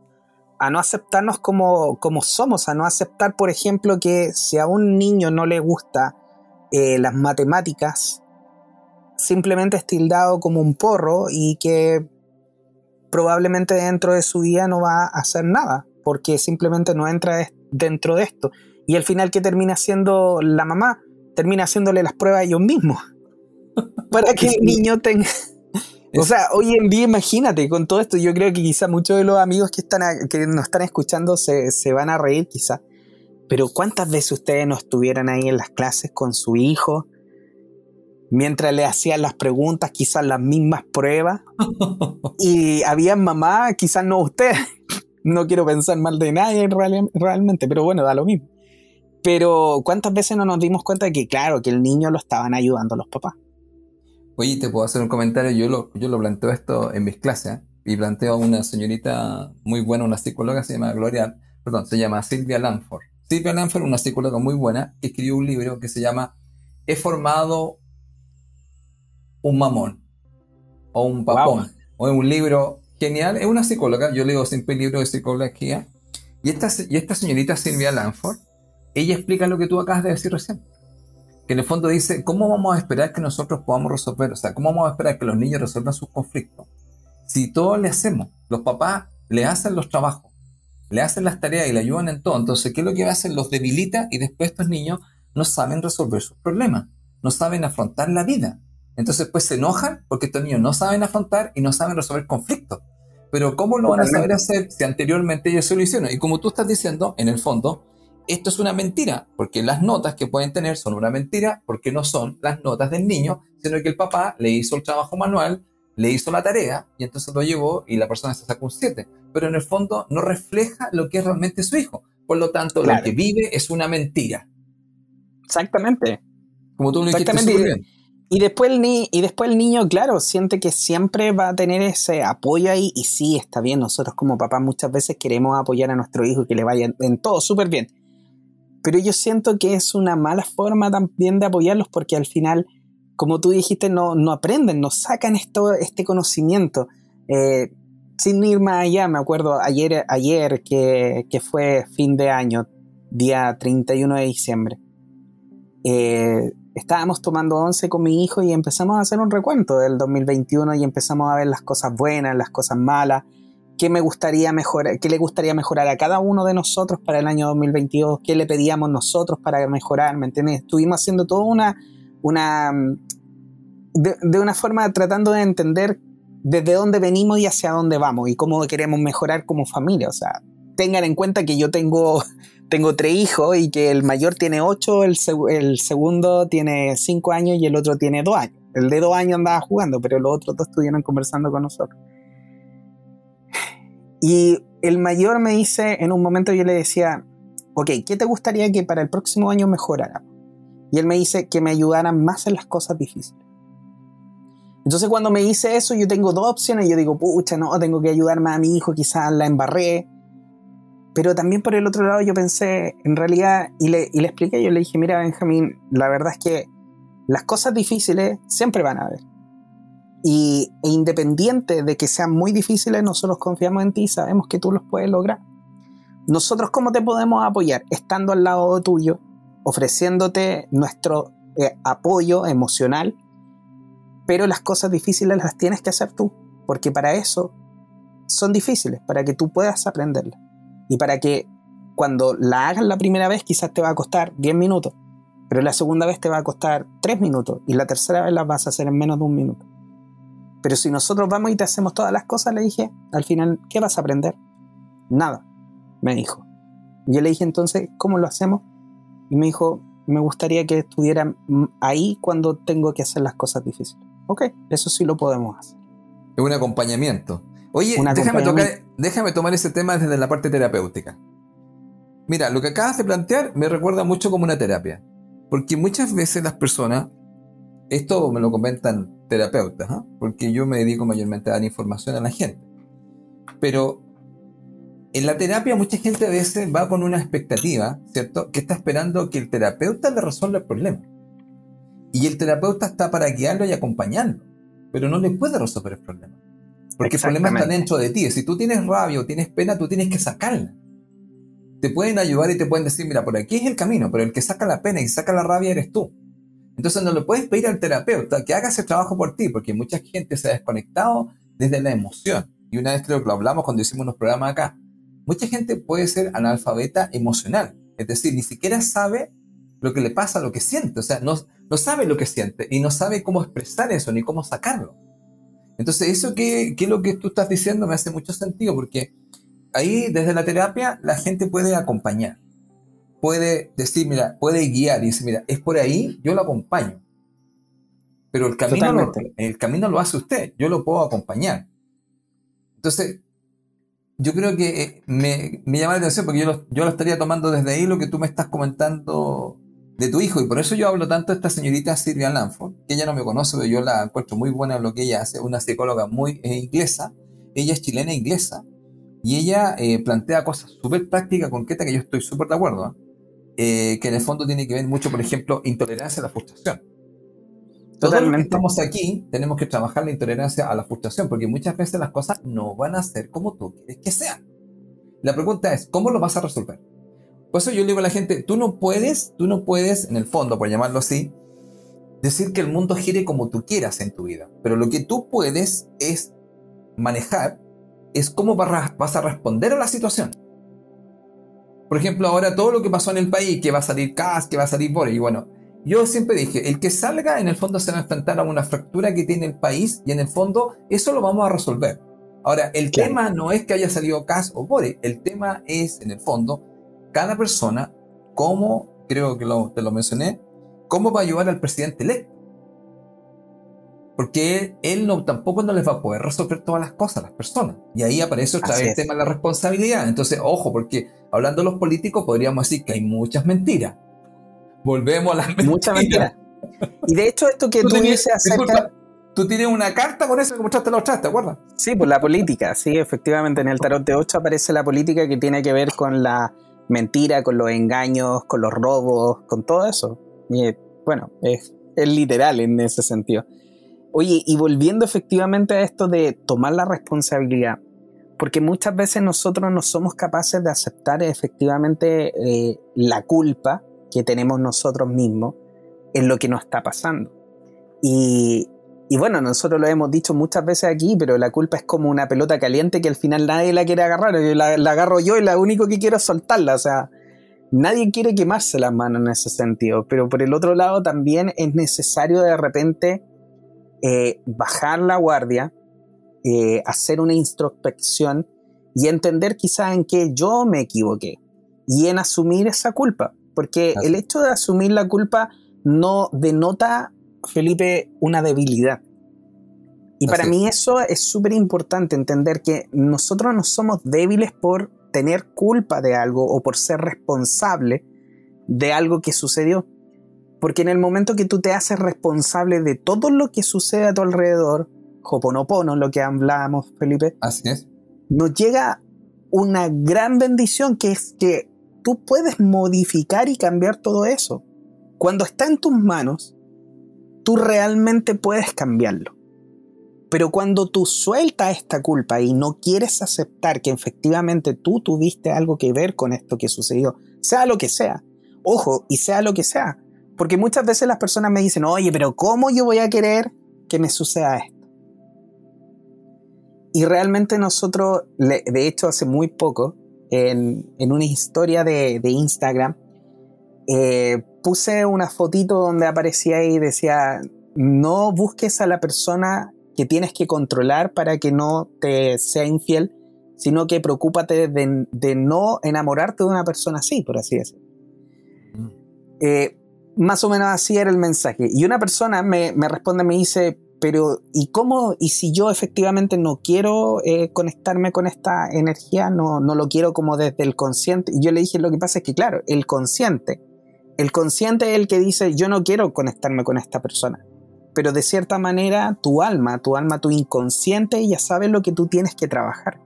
a no aceptarnos como, como somos, a no aceptar, por ejemplo, que si a un niño no le gusta eh, las matemáticas, simplemente es tildado como un porro y que probablemente dentro de su vida no va a hacer nada, porque simplemente no entra dentro de esto. Y al final, ¿qué termina siendo la mamá? termina haciéndole las pruebas a ellos mismos. Para que el niño tenga... O sea, hoy en día imagínate con todo esto, yo creo que quizá muchos de los amigos que, están que nos están escuchando se, van a reír quizá. Pero ¿cuántas veces ustedes no estuvieran ahí en las clases con su hijo? Mientras le hacían las preguntas, quizás las mismas pruebas. y había mamá, quizás no usted. No quiero pensar mal de nadie realmente, pero bueno, da lo mismo. Pero ¿cuántas veces no nos dimos cuenta de que, claro, que el niño lo estaban ayudando los papás? Oye, te puedo hacer un comentario. Yo lo, yo lo planteo esto en mis clases ¿eh? y planteo a una señorita muy buena, una psicóloga, se llama Gloria, perdón, se llama Silvia Lanford. Silvia Lanford, una psicóloga muy buena, escribió un libro que se llama He formado un mamón o un papón. O un libro genial. Es una psicóloga, yo leo siempre libros de psicología. Y esta, y esta señorita Silvia Lanford ella explica lo que tú acabas de decir recién. Que en el fondo dice, ¿cómo vamos a esperar que nosotros podamos resolver? O sea, ¿cómo vamos a esperar que los niños resuelvan sus conflictos? Si todo le hacemos, los papás le hacen los trabajos, le hacen las tareas y le ayudan en todo. Entonces, ¿qué es lo que hacen? Los debilita y después estos niños no saben resolver sus problemas, no saben afrontar la vida. Entonces pues se enojan porque estos niños no saben afrontar y no saben resolver conflictos. Pero ¿cómo lo van a saber hacer si anteriormente ellos se lo hicieron? Y como tú estás diciendo, en el fondo, esto es una mentira, porque las notas que pueden tener son una mentira, porque no son las notas del niño, sino que el papá le hizo el trabajo manual, le hizo la tarea y entonces lo llevó y la persona se sacó un 7. Pero en el fondo no refleja lo que es realmente su hijo. Por lo tanto, lo que vive es una mentira. Exactamente. Como tú lo dijiste bien. Y después, el ni y después el niño, claro, siente que siempre va a tener ese apoyo ahí. Y sí, está bien, nosotros como papás muchas veces queremos apoyar a nuestro hijo y que le vaya en todo súper bien. Pero yo siento que es una mala forma también de apoyarlos porque al final, como tú dijiste, no, no aprenden, no sacan esto, este conocimiento. Eh, sin ir más allá, me acuerdo ayer, ayer que, que fue fin de año, día 31 de diciembre. Eh, estábamos tomando once con mi hijo y empezamos a hacer un recuento del 2021 y empezamos a ver las cosas buenas, las cosas malas, qué me gustaría mejorar, qué le gustaría mejorar a cada uno de nosotros para el año 2022, qué le pedíamos nosotros para mejorar, ¿me entiendes? Estuvimos haciendo toda una, una de, de, una forma tratando de entender desde dónde venimos y hacia dónde vamos y cómo queremos mejorar como familia, o sea, tengan en cuenta que yo tengo tengo tres hijos y que el mayor tiene ocho, el, el, segundo tiene cinco años y el otro tiene dos años. El de dos años andaba jugando, pero los otros dos estuvieron conversando con nosotros. Y el mayor me dice, en un momento yo le decía, ok, ¿qué te gustaría que para el próximo año mejorara? Y él me dice que me ayudaran más en las cosas difíciles. Entonces cuando me dice eso, yo tengo dos opciones. Yo digo, pucha, no, tengo que ayudar más a mi hijo, quizás la embarré, pero también por el otro lado yo pensé, en realidad, y le, y le expliqué, yo le dije, mira Benjamín, la verdad es que las cosas difíciles siempre van a haber. Y e independiente de que sean muy difíciles, nosotros confiamos en ti y sabemos que tú los puedes lograr. Nosotros cómo te podemos apoyar? Estando al lado tuyo, ofreciéndote nuestro eh, apoyo emocional, pero las cosas difíciles las tienes que hacer tú, porque para eso son difíciles, para que tú puedas aprenderlas. Y para que cuando la hagas la primera vez quizás te va a costar 10 minutos, pero la segunda vez te va a costar 3 minutos y la tercera vez la vas a hacer en menos de un minuto. Pero si nosotros vamos y te hacemos todas las cosas, le dije, al final, ¿qué vas a aprender? Nada, me dijo. Yo le dije entonces, ¿cómo lo hacemos? Y me dijo, me gustaría que estuvieran ahí cuando tengo que hacer las cosas difíciles. Ok, eso sí lo podemos hacer. Es un acompañamiento. Oye, déjame, tomar ese tema desde la parte terapéutica. Mira, lo que acabas de plantear me recuerda mucho como una terapia. Porque muchas veces las personas, esto me lo comentan terapeutas, ¿ah? porque yo me dedico mayormente a dar información a la gente. Pero en la terapia mucha gente a veces va con una expectativa, ¿cierto? Que está esperando que el terapeuta le resuelva el problema. Y el terapeuta está para guiarlo y acompañarlo, pero no le puede resolver el problema. Porque el problema está dentro de ti. Si tú tienes rabia o tienes pena, tú tienes que sacarla. Te pueden ayudar y te pueden decir, mira, por aquí es el camino, pero el que saca la pena y saca la rabia eres tú. Entonces no le puedes pedir al terapeuta que haga ese trabajo por ti, porque mucha gente se ha desconectado desde la emoción. Y una vez creo que lo hablamos cuando hicimos unos programas acá. Mucha gente puede ser analfabeta emocional. Es decir, ni siquiera sabe lo que le pasa, lo que siente. O sea, no, no sabe lo que siente y no sabe cómo expresar eso ni cómo sacarlo. Entonces, eso que, es lo que tú estás diciendo me hace mucho sentido, porque ahí desde la terapia la gente puede acompañar, puede decir, mira, puede guiar y decir, mira, es por ahí, yo lo acompaño. Pero el camino, lo, el camino lo hace usted, yo lo puedo acompañar. Entonces, yo creo que eh, me, llama la atención porque yo lo, yo lo estaría tomando desde ahí lo que tú me estás comentando de tu hijo. Y por eso yo hablo tanto de esta señorita Silvia Lanford, que ella no me conoce, pero yo la encuentro muy buena en lo que ella hace, una psicóloga muy eh, inglesa. Ella es chilena e inglesa. Y ella eh, plantea cosas súper prácticas, concretas, que yo estoy súper de acuerdo. ¿eh? que en el fondo tiene que ver mucho, por ejemplo, intolerancia a la frustración. Totalmente. estamos aquí, tenemos que trabajar la intolerancia a la frustración, porque muchas veces las cosas no van a ser como tú quieres que sean. La pregunta es, ¿cómo lo vas a resolver? Por eso yo le digo a la gente, tú no puedes, tú no puedes, en el fondo, por llamarlo así, decir que el mundo gire como tú quieras en tu vida. Pero lo que tú puedes es manejar, es cómo vas a responder a la situación. Por ejemplo, ahora todo lo que pasó en el país, que va a salir Cas, que va a salir Boris, y bueno, yo siempre dije, el que salga en el fondo se va a enfrentar a una fractura que tiene el país y en el fondo eso lo vamos a resolver. Ahora, el tema no es que haya salido Cas o Bore, el tema es, en el fondo, cada persona, cómo, creo que te lo mencioné, cómo va a ayudar al presidente electo. Porque él no, tampoco no les va a poder resolver todas las cosas a las personas. Y ahí aparece otra vez el tema de la responsabilidad. Entonces, ojo, porque hablando de los políticos podríamos decir que hay muchas mentiras. Volvemos a las mentiras. Muchas mentiras. Y de hecho, esto que tú, dices acerca... tú tienes una carta con eso que mostraste la otra, ¿te acuerdas? Sí, pues la política, sí, efectivamente. En el tarot de 8 aparece la política que tiene que ver con la mentira, con los engaños, con los robos, con todo eso. Y bueno, es, literal en ese sentido. Oye, y volviendo efectivamente a esto de tomar la responsabilidad, porque muchas veces nosotros no somos capaces de aceptar efectivamente eh, la culpa que tenemos nosotros mismos en lo que nos está pasando. Y, bueno, nosotros lo hemos dicho muchas veces aquí, pero la culpa es como una pelota caliente que al final nadie la quiere agarrar. La, la agarro yo y lo único que quiero es soltarla. O sea, nadie quiere quemarse las manos en ese sentido. Pero por el otro lado también es necesario de repente eh, bajar la guardia, eh, hacer una introspección y entender quizás en qué yo me equivoqué y en asumir esa culpa. Porque el hecho de asumir la culpa no denota, Felipe, una debilidad. Y para mí eso es súper importante, entender que nosotros no somos débiles por tener culpa de algo o por ser responsable de algo que sucedió. Porque en el momento que tú te haces responsable de todo lo que sucede a tu alrededor, Hoponopono, lo que hablábamos, Felipe, Así es. nos llega una gran bendición que es que tú puedes modificar y cambiar todo eso. Cuando está en tus manos, tú realmente puedes cambiarlo. Pero cuando tú sueltas esta culpa y no quieres aceptar que efectivamente tú tuviste algo que ver con esto que sucedió, sea lo que sea, ojo, y sea lo que sea, porque muchas veces las personas me dicen, oye, pero ¿cómo yo voy a querer que me suceda esto? Y realmente nosotros, de hecho hace muy poco, en, una historia de, Instagram, eh, puse una fotito donde aparecía y decía, no busques a la persona que tienes que controlar para que no te sea infiel, sino que preocúpate de, de no enamorarte de una persona así, por así decirlo. Mm. Eh, más o menos así era el mensaje. Y una persona me, responde, me dice, pero ¿y cómo? ¿Y si yo efectivamente no quiero eh, conectarme con esta energía, no, no lo quiero como desde el consciente? Y yo le dije, lo que pasa es que, claro, el consciente, el consciente es el que dice, yo no quiero conectarme con esta persona. Pero de cierta manera, tu alma, tu alma, tu inconsciente ya sabe lo que tú tienes que trabajar.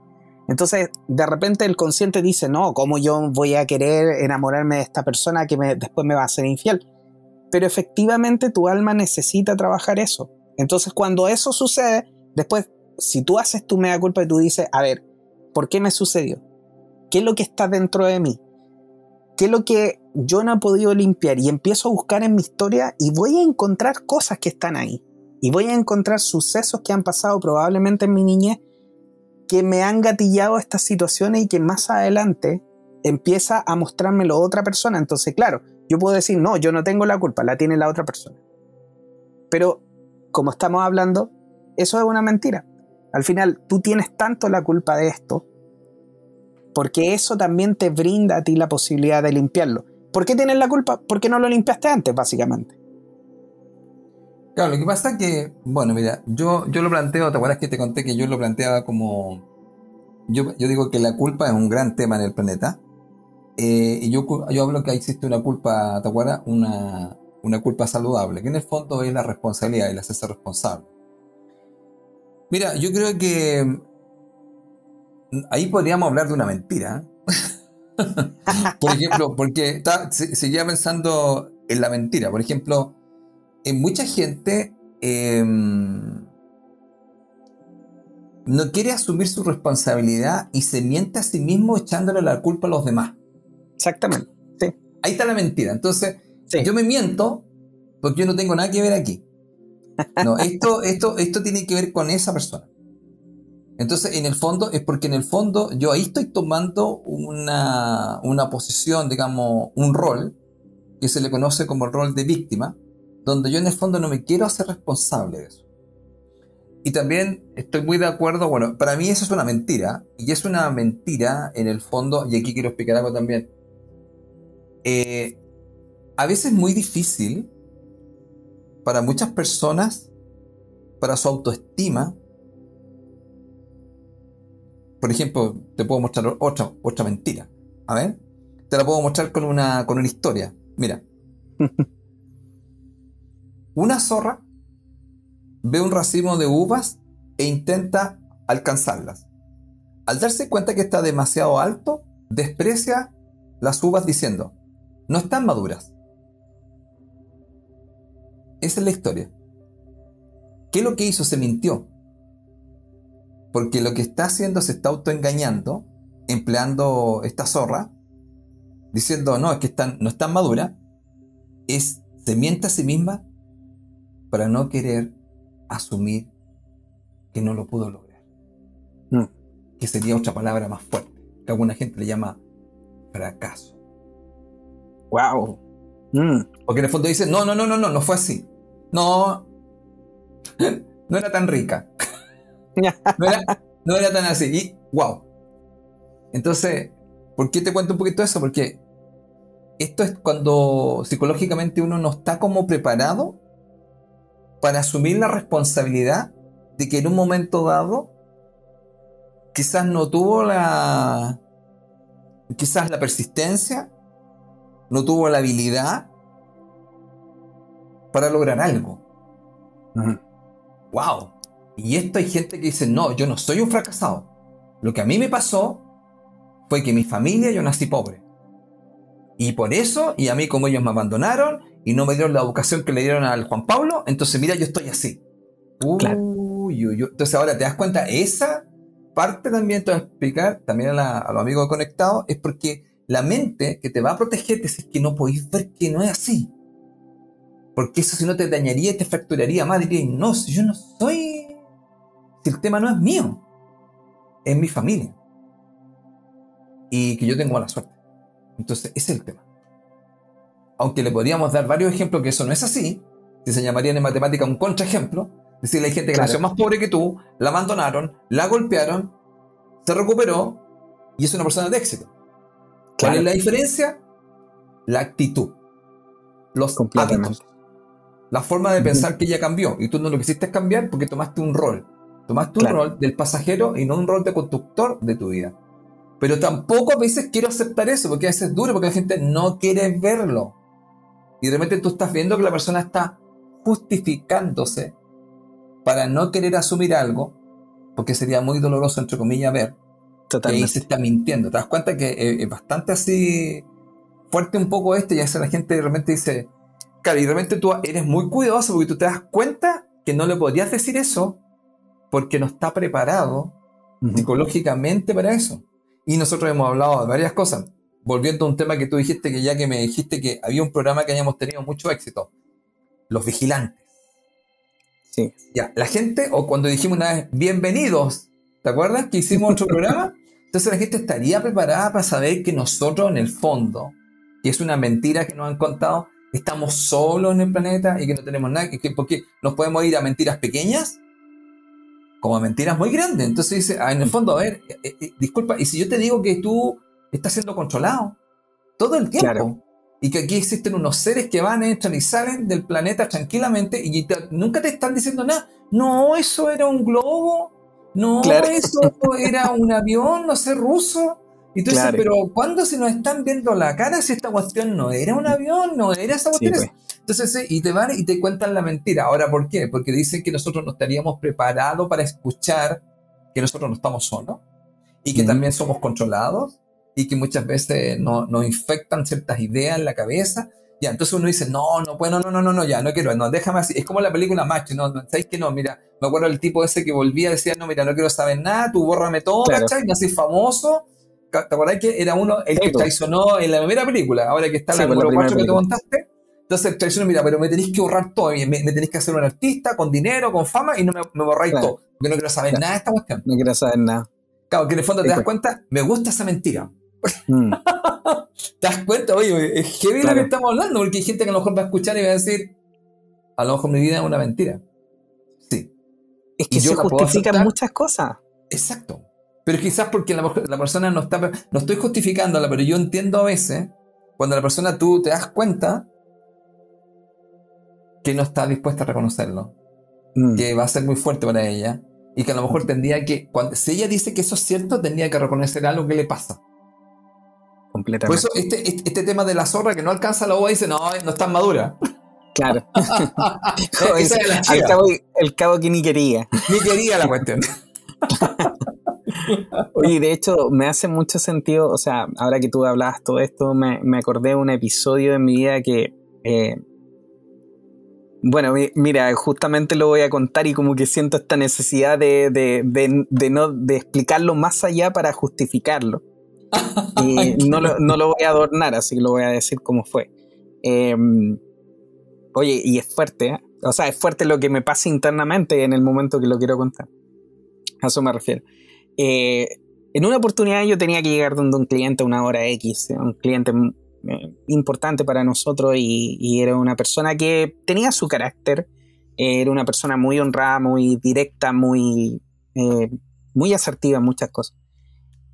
Entonces, de repente el consciente dice, no, ¿cómo yo voy a querer enamorarme de esta persona que después me va a ser infiel? pero efectivamente tu alma necesita trabajar eso. Entonces cuando eso sucede, después, si tú haces tu mea culpa y tú dices, a ver, ¿por qué me sucedió? ¿Qué es lo que está dentro de mí? ¿Qué es lo que yo no he podido limpiar? Y empiezo a buscar en mi historia y voy a encontrar cosas que están ahí. Y voy a encontrar sucesos que han pasado probablemente en mi niñez que me han gatillado estas situaciones y que más adelante empieza a mostrármelo otra persona. Entonces, claro, yo puedo decir, no, yo no tengo la culpa, la tiene la otra persona. Pero, como estamos hablando, eso es una mentira. Al final, tú tienes tanto la culpa de esto, porque eso también te brinda a ti la posibilidad de limpiarlo. ¿Por qué tienes la culpa? Porque no lo limpiaste antes, básicamente. Claro, lo que pasa es que, bueno, mira, yo, yo lo planteo, ¿te acuerdas que te conté que yo lo planteaba como... Yo, yo digo que la culpa es un gran tema en el planeta eh, y yo, yo hablo que existe una culpa, ¿te acuerdas? Una, una culpa saludable, que en el fondo es la responsabilidad, el hacerse responsable. Mira, yo creo que ahí podríamos hablar de una mentira. Por ejemplo, porque seguía pensando en la mentira. Por ejemplo, en mucha gente em, no quiere asumir su responsabilidad y se miente a sí mismo echándole la culpa a los demás. Exactamente. Sí. Ahí está la mentira. Entonces, yo me miento porque yo no tengo nada que ver aquí. No, esto, esto, esto tiene que ver con esa persona. Entonces, en el fondo, es porque en el fondo yo ahí estoy tomando una, una posición, digamos, un rol que se le conoce como el rol de víctima, donde yo en el fondo no me quiero hacer responsable de eso. Y también estoy muy de acuerdo, bueno, para mí eso es una mentira, y es una mentira en el fondo, y aquí quiero explicar algo también. Eh, a veces es muy difícil para muchas personas, para su autoestima, por ejemplo, te puedo mostrar otra, otra mentira. A ver, te la puedo mostrar con una, con una historia. Mira. Una zorra ve un racimo de uvas e intenta alcanzarlas. Al darse cuenta que está demasiado alto, desprecia las uvas diciendo, no están maduras. Esa es la historia. ¿Qué es lo que hizo? Se mintió. Porque lo que está haciendo se está autoengañando, empleando esta zorra, diciendo, no, es que están, no están maduras, es, se miente a sí misma para no querer asumir que no lo pudo lograr. Mm. Que sería otra palabra más fuerte, que alguna gente le llama fracaso. ¡Wow! Mm. Porque en el fondo dice, no, no, no, no, no, no fue así. No, no era tan rica. no, era, tan así. Y, wow. Entonces, ¿por qué te cuento un poquito eso? Porque esto es cuando psicológicamente uno no está como preparado para asumir la responsabilidad de que en un momento dado quizás no tuvo la quizás la persistencia, no tuvo la habilidad para lograr algo. Wow. Y esto hay gente que dice, no, yo no soy un fracasado. Lo que a mí me pasó fue que mi familia yo nací pobre. Y por eso, y a mí como ellos me abandonaron, y no me dieron la educación que le dieron al Juan Pablo, entonces mira, yo estoy así. Entonces ahora te das cuenta, esa parte también te voy a explicar, también a, los amigos conectados, es porque la mente que te va a proteger es que no podéis ver que no es así. Porque eso si no te dañaría te fracturaría más, dirías, no, si yo no soy... Si el tema no es mío, es mi familia. Y que yo tengo mala suerte. Entonces, ese es el tema aunque le podríamos dar varios ejemplos que eso no es así, que se llamarían en matemática un contraejemplo, es decir, hay gente que nació más pobre que tú, la abandonaron, la golpearon, se recuperó y es una persona de éxito. ¿Cuál es la diferencia? La actitud, los hábitos, la forma de pensar que ella cambió y tú no lo quisiste cambiar porque tomaste un rol. Tomaste un rol del pasajero y no un rol de conductor de tu vida. Pero tampoco a veces quiero aceptar eso porque a veces es duro porque la gente no quiere verlo. Y de repente tú estás viendo que la persona está justificándose para no querer asumir algo, porque sería muy doloroso, entre comillas, ver Totalmente. que ahí se está mintiendo. ¿Te das cuenta que es bastante así fuerte un poco este? Y a la gente de repente dice, claro, y de repente tú eres muy cuidadoso porque tú te das cuenta que no le podrías decir eso porque no está preparado psicológicamente para eso. Y nosotros hemos hablado de varias cosas volviendo a un tema que tú dijiste, que ya que me dijiste que había un programa que hayamos tenido mucho éxito, Los Vigilantes. Sí. Ya, la gente, o cuando dijimos una vez, bienvenidos, ¿te acuerdas que hicimos otro programa? Entonces la gente estaría preparada para saber que nosotros en el fondo, que es una mentira que nos han contado, estamos solos en el planeta y que no tenemos nada, que, porque nos podemos ir a mentiras pequeñas como mentiras muy grandes. Entonces dice, ah, en el fondo, a ver, eh, eh, disculpa, y si yo te digo que tú está siendo controlado todo el tiempo. Y que aquí existen unos seres que van, entran y salen del planeta tranquilamente y nunca te están diciendo nada. No, eso era un globo. No, eso era un avión, no sé, ruso. Y tú dices, pero ¿cuándo se nos están viendo la cara si esta cuestión no era un avión, no era esa cuestión? Pues. Entonces, y te van y te cuentan la mentira. Ahora, ¿por qué? Porque dicen que nosotros no estaríamos preparados para escuchar que nosotros no estamos solos y que también somos controlados y que muchas veces nos no infectan ciertas ideas en la cabeza. Ya, entonces uno dice, no, no, bueno, no, no, no, no, ya, no quiero, no, déjame así. Es como la película Macho, ¿no? ¿Sabéis que no? Mira, me acuerdo del tipo ese que volvía y decía, no, mira, no quiero saber nada, tú bórrame todo, ¿cachai? Me haces famoso. ¿Te acuerdas que era uno el que traicionó en la primera película? Ahora que está la pues, número 4 que te contaste. Entonces traicionó, mira, pero me tenéis que borrar todo, me, me, tenéis que hacer un artista con dinero, con fama y no me, me borráis todo, porque no quiero saber nada de esta cuestión. No quiero saber nada. Claro, que en el fondo te das cuenta, me gusta esa mentira. Mm. ¿Te das cuenta? Oye, es heavy lo que estamos hablando, porque hay gente que a lo mejor va a escuchar y va a decir, a lo mejor mi vida es una mentira. Sí. Es que se justifican muchas cosas. Exacto. Pero quizás porque la, la, persona no está. No estoy justificándola, pero yo entiendo a veces cuando la persona tú te das cuenta que no está dispuesta a reconocerlo. Mm. Que va a ser muy fuerte para ella. Y que a lo mejor tendría que. Cuando, si ella dice que eso es cierto, tendría que reconocer algo que le pasa. Completamente. Por eso este, este, este tema de la zorra que no alcanza la uva dice, no, no está madura. Claro. el, cabo, el cabo que ni quería. Ni quería la cuestión. Oye, de hecho, me hace mucho sentido, o sea, ahora que tú hablabas todo esto, me, acordé de un episodio en mi vida que, eh, bueno, mira, justamente lo voy a contar y como que siento esta necesidad de, de, no, de explicarlo más allá para justificarlo. Y no lo, no lo, voy a adornar, así que lo voy a decir como fue. Em, oye, y es fuerte, ¿eh? o sea, es fuerte lo que me pasa internamente en el momento que lo quiero contar. A eso me refiero. Eh, en una oportunidad yo tenía que llegar donde un cliente a una hora X, un cliente eh, importante para nosotros y, era una persona que tenía su carácter, era una persona muy honrada, muy directa, muy, eh, muy asertiva en muchas cosas.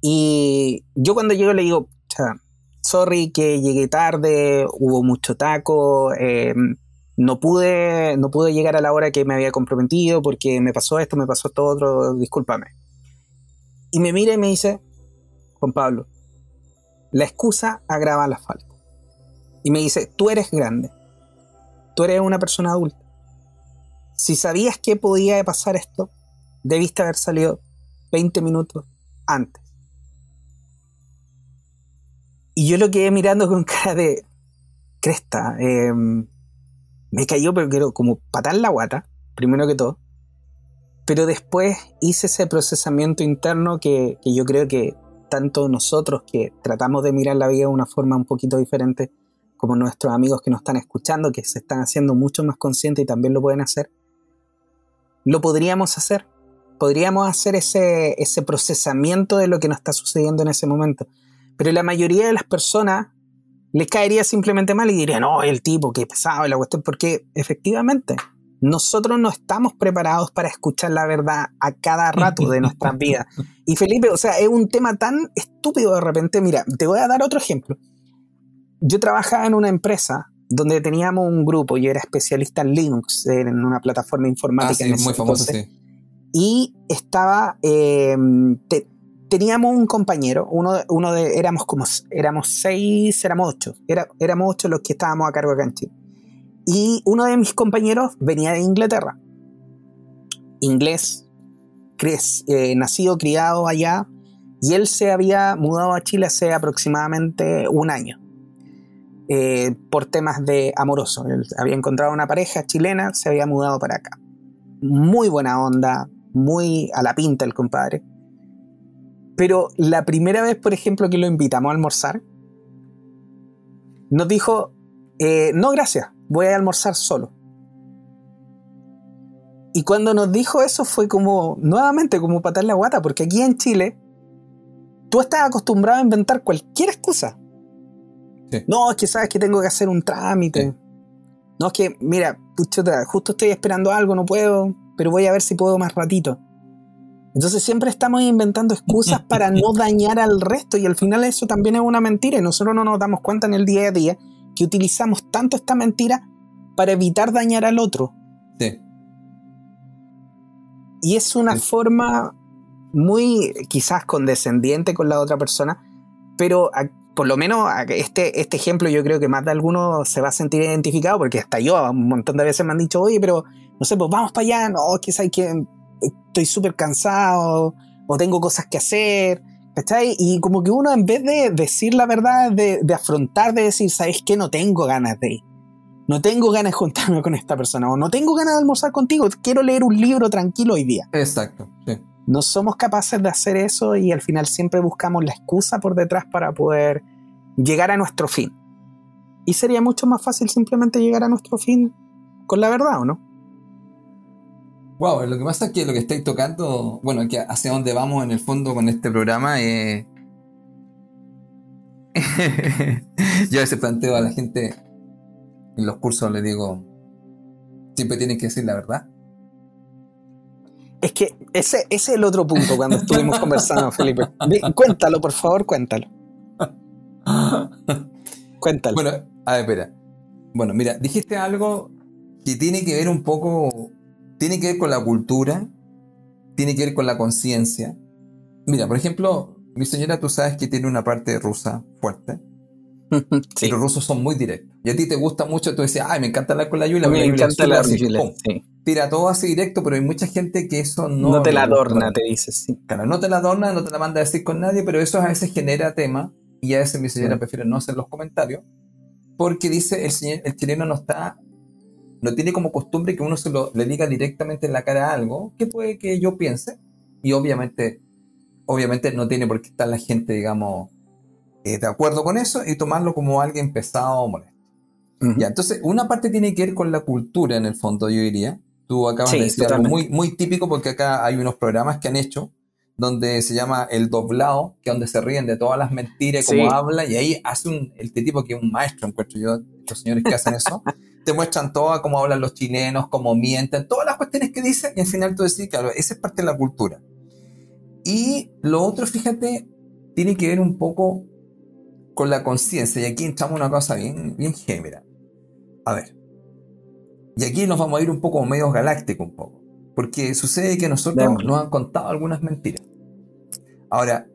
Y yo cuando llego le digo, sorry que llegué tarde, hubo mucho taco, no pude, no pude llegar a la hora que me había comprometido porque me pasó esto, me pasó todo otro, discúlpame. Y me mira y me dice, Juan Pablo, la excusa agrava la falta. Y me dice, tú eres grande, tú eres una persona adulta. Si sabías que podía pasar esto, debiste haber salido 20 minutos antes. Y yo lo quedé mirando con cara de cresta. Em, me cayó, pero quiero como patar la guata, primero que todo. Pero después hice ese procesamiento interno que, yo creo que tanto nosotros que tratamos de mirar la vida de una forma un poquito diferente, como nuestros amigos que nos están escuchando, que se están haciendo mucho más conscientes y también lo pueden hacer, lo podríamos hacer. Podríamos hacer ese, ese procesamiento de lo que nos está sucediendo en ese momento. Pero la mayoría de las personas les caería simplemente mal y dirían, no, el tipo, qué pesado la cuestión, porque efectivamente nosotros no estamos preparados para escuchar la verdad a cada rato de nuestras vidas. Y Felipe, o sea, es un tema tan estúpido de repente. Mira, te voy a dar otro ejemplo. Yo trabajaba en una empresa donde teníamos un grupo, yo era especialista en Linux, en una plataforma informática. Ah, muy famoso, sí. Y estaba, eh, teníamos un compañero, uno, uno de, éramos como, éramos seis, éramos ocho, era, éramos ocho los que estábamos a cargo acá en Chile. Y uno de mis compañeros venía de Inglaterra. Inglés, eh, nacido, criado allá, y él se había mudado a Chile hace aproximadamente un año. Eh, por temas de amoroso. Él había encontrado una pareja chilena, se había mudado para acá. Muy buena onda, muy a la pinta el compadre. Pero la primera vez, por ejemplo, que lo invitamos a almorzar, nos dijo, eh, no gracias, voy a almorzar solo. Y cuando nos dijo eso fue como, nuevamente, como patar la guata, porque aquí en Chile, tú estás acostumbrado a inventar cualquier excusa. No, es que sabes que tengo que hacer un trámite. No, es que, mira, justo estoy esperando algo, no puedo, pero voy a ver si puedo más ratito. Entonces siempre estamos inventando excusas para no dañar al resto y al final eso también es una mentira y nosotros no nos damos cuenta en el día a día que utilizamos tanto esta mentira para evitar dañar al otro. Sí. Y es una forma muy quizás condescendiente con la otra persona, pero por lo menos este, este ejemplo yo creo que más de alguno se va a sentir identificado porque hasta yo un montón de veces me han dicho, oye, pero no sé, pues vamos para allá, no, quizás que, estoy súper cansado o tengo cosas que hacer y como que uno en vez de decir la verdad, de, afrontar, de decir, ¿sabes qué? No tengo ganas de ir. No tengo ganas de juntarme con esta persona. O no tengo ganas de almorzar contigo. Quiero leer un libro tranquilo hoy día. Exacto. No somos capaces de hacer eso y al final siempre buscamos la excusa por detrás para poder llegar a nuestro fin. Y sería mucho más fácil simplemente llegar a nuestro fin con la verdad, ¿o no? Wow, lo que pasa es que lo que estáis tocando, bueno, que hacia dónde vamos en el fondo con este programa es, yo a veces planteo a la gente en los cursos, le digo, siempre tienen que decir la verdad. Es que ese, ese es el otro punto cuando estuvimos conversando, Felipe. Cuéntalo, por favor, cuéntalo. Cuéntalo. Bueno, a ver, espera. Bueno, mira, dijiste algo que tiene que ver un poco, tiene que ver con la cultura, tiene que ver con la conciencia. Mira, por ejemplo, mi señora, tú sabes que tiene una parte rusa fuerte. Sí. Y los rusos son muy directos. Y a ti te gusta mucho, tú decías, ay, me encanta hablar con la Yula. Me encanta la Yula. Tira todo así directo, pero hay mucha gente que eso no. No te la adorna, te dices. Sí. Claro, no te la adorna, no te la manda a decir con nadie, pero eso a veces genera tema. Y a veces mi señora prefiere no hacer los comentarios. Porque dice, el, señor, el chileno no está. No tiene como costumbre que uno se lo, le diga directamente en la cara algo que puede que yo piense. Y obviamente obviamente no tiene por qué estar la gente, digamos, eh, de acuerdo con eso y tomarlo como alguien pesado o molesto. Ya, entonces, una parte tiene que ver con la cultura, en el fondo, yo diría. Tú acabas de decir algo muy, muy típico porque acá hay unos programas que han hecho donde se llama El Doblado, que donde se ríen de todas las mentiras, como habla, y ahí hace un, el tipo que es un maestro, encuentro yo, los señores que hacen eso, te muestran todas cómo hablan los chilenos, cómo mienten, todas las cuestiones que dicen, y al final tú decís, claro, esa es parte de la cultura. Y lo otro, fíjate, tiene que ver un poco con la conciencia. Y aquí entramos una cosa bien, bien gémera. A ver. Y aquí nos vamos a ir un poco medio galáctico un poco. Porque sucede que nosotros nos han contado algunas mentiras. Ahora,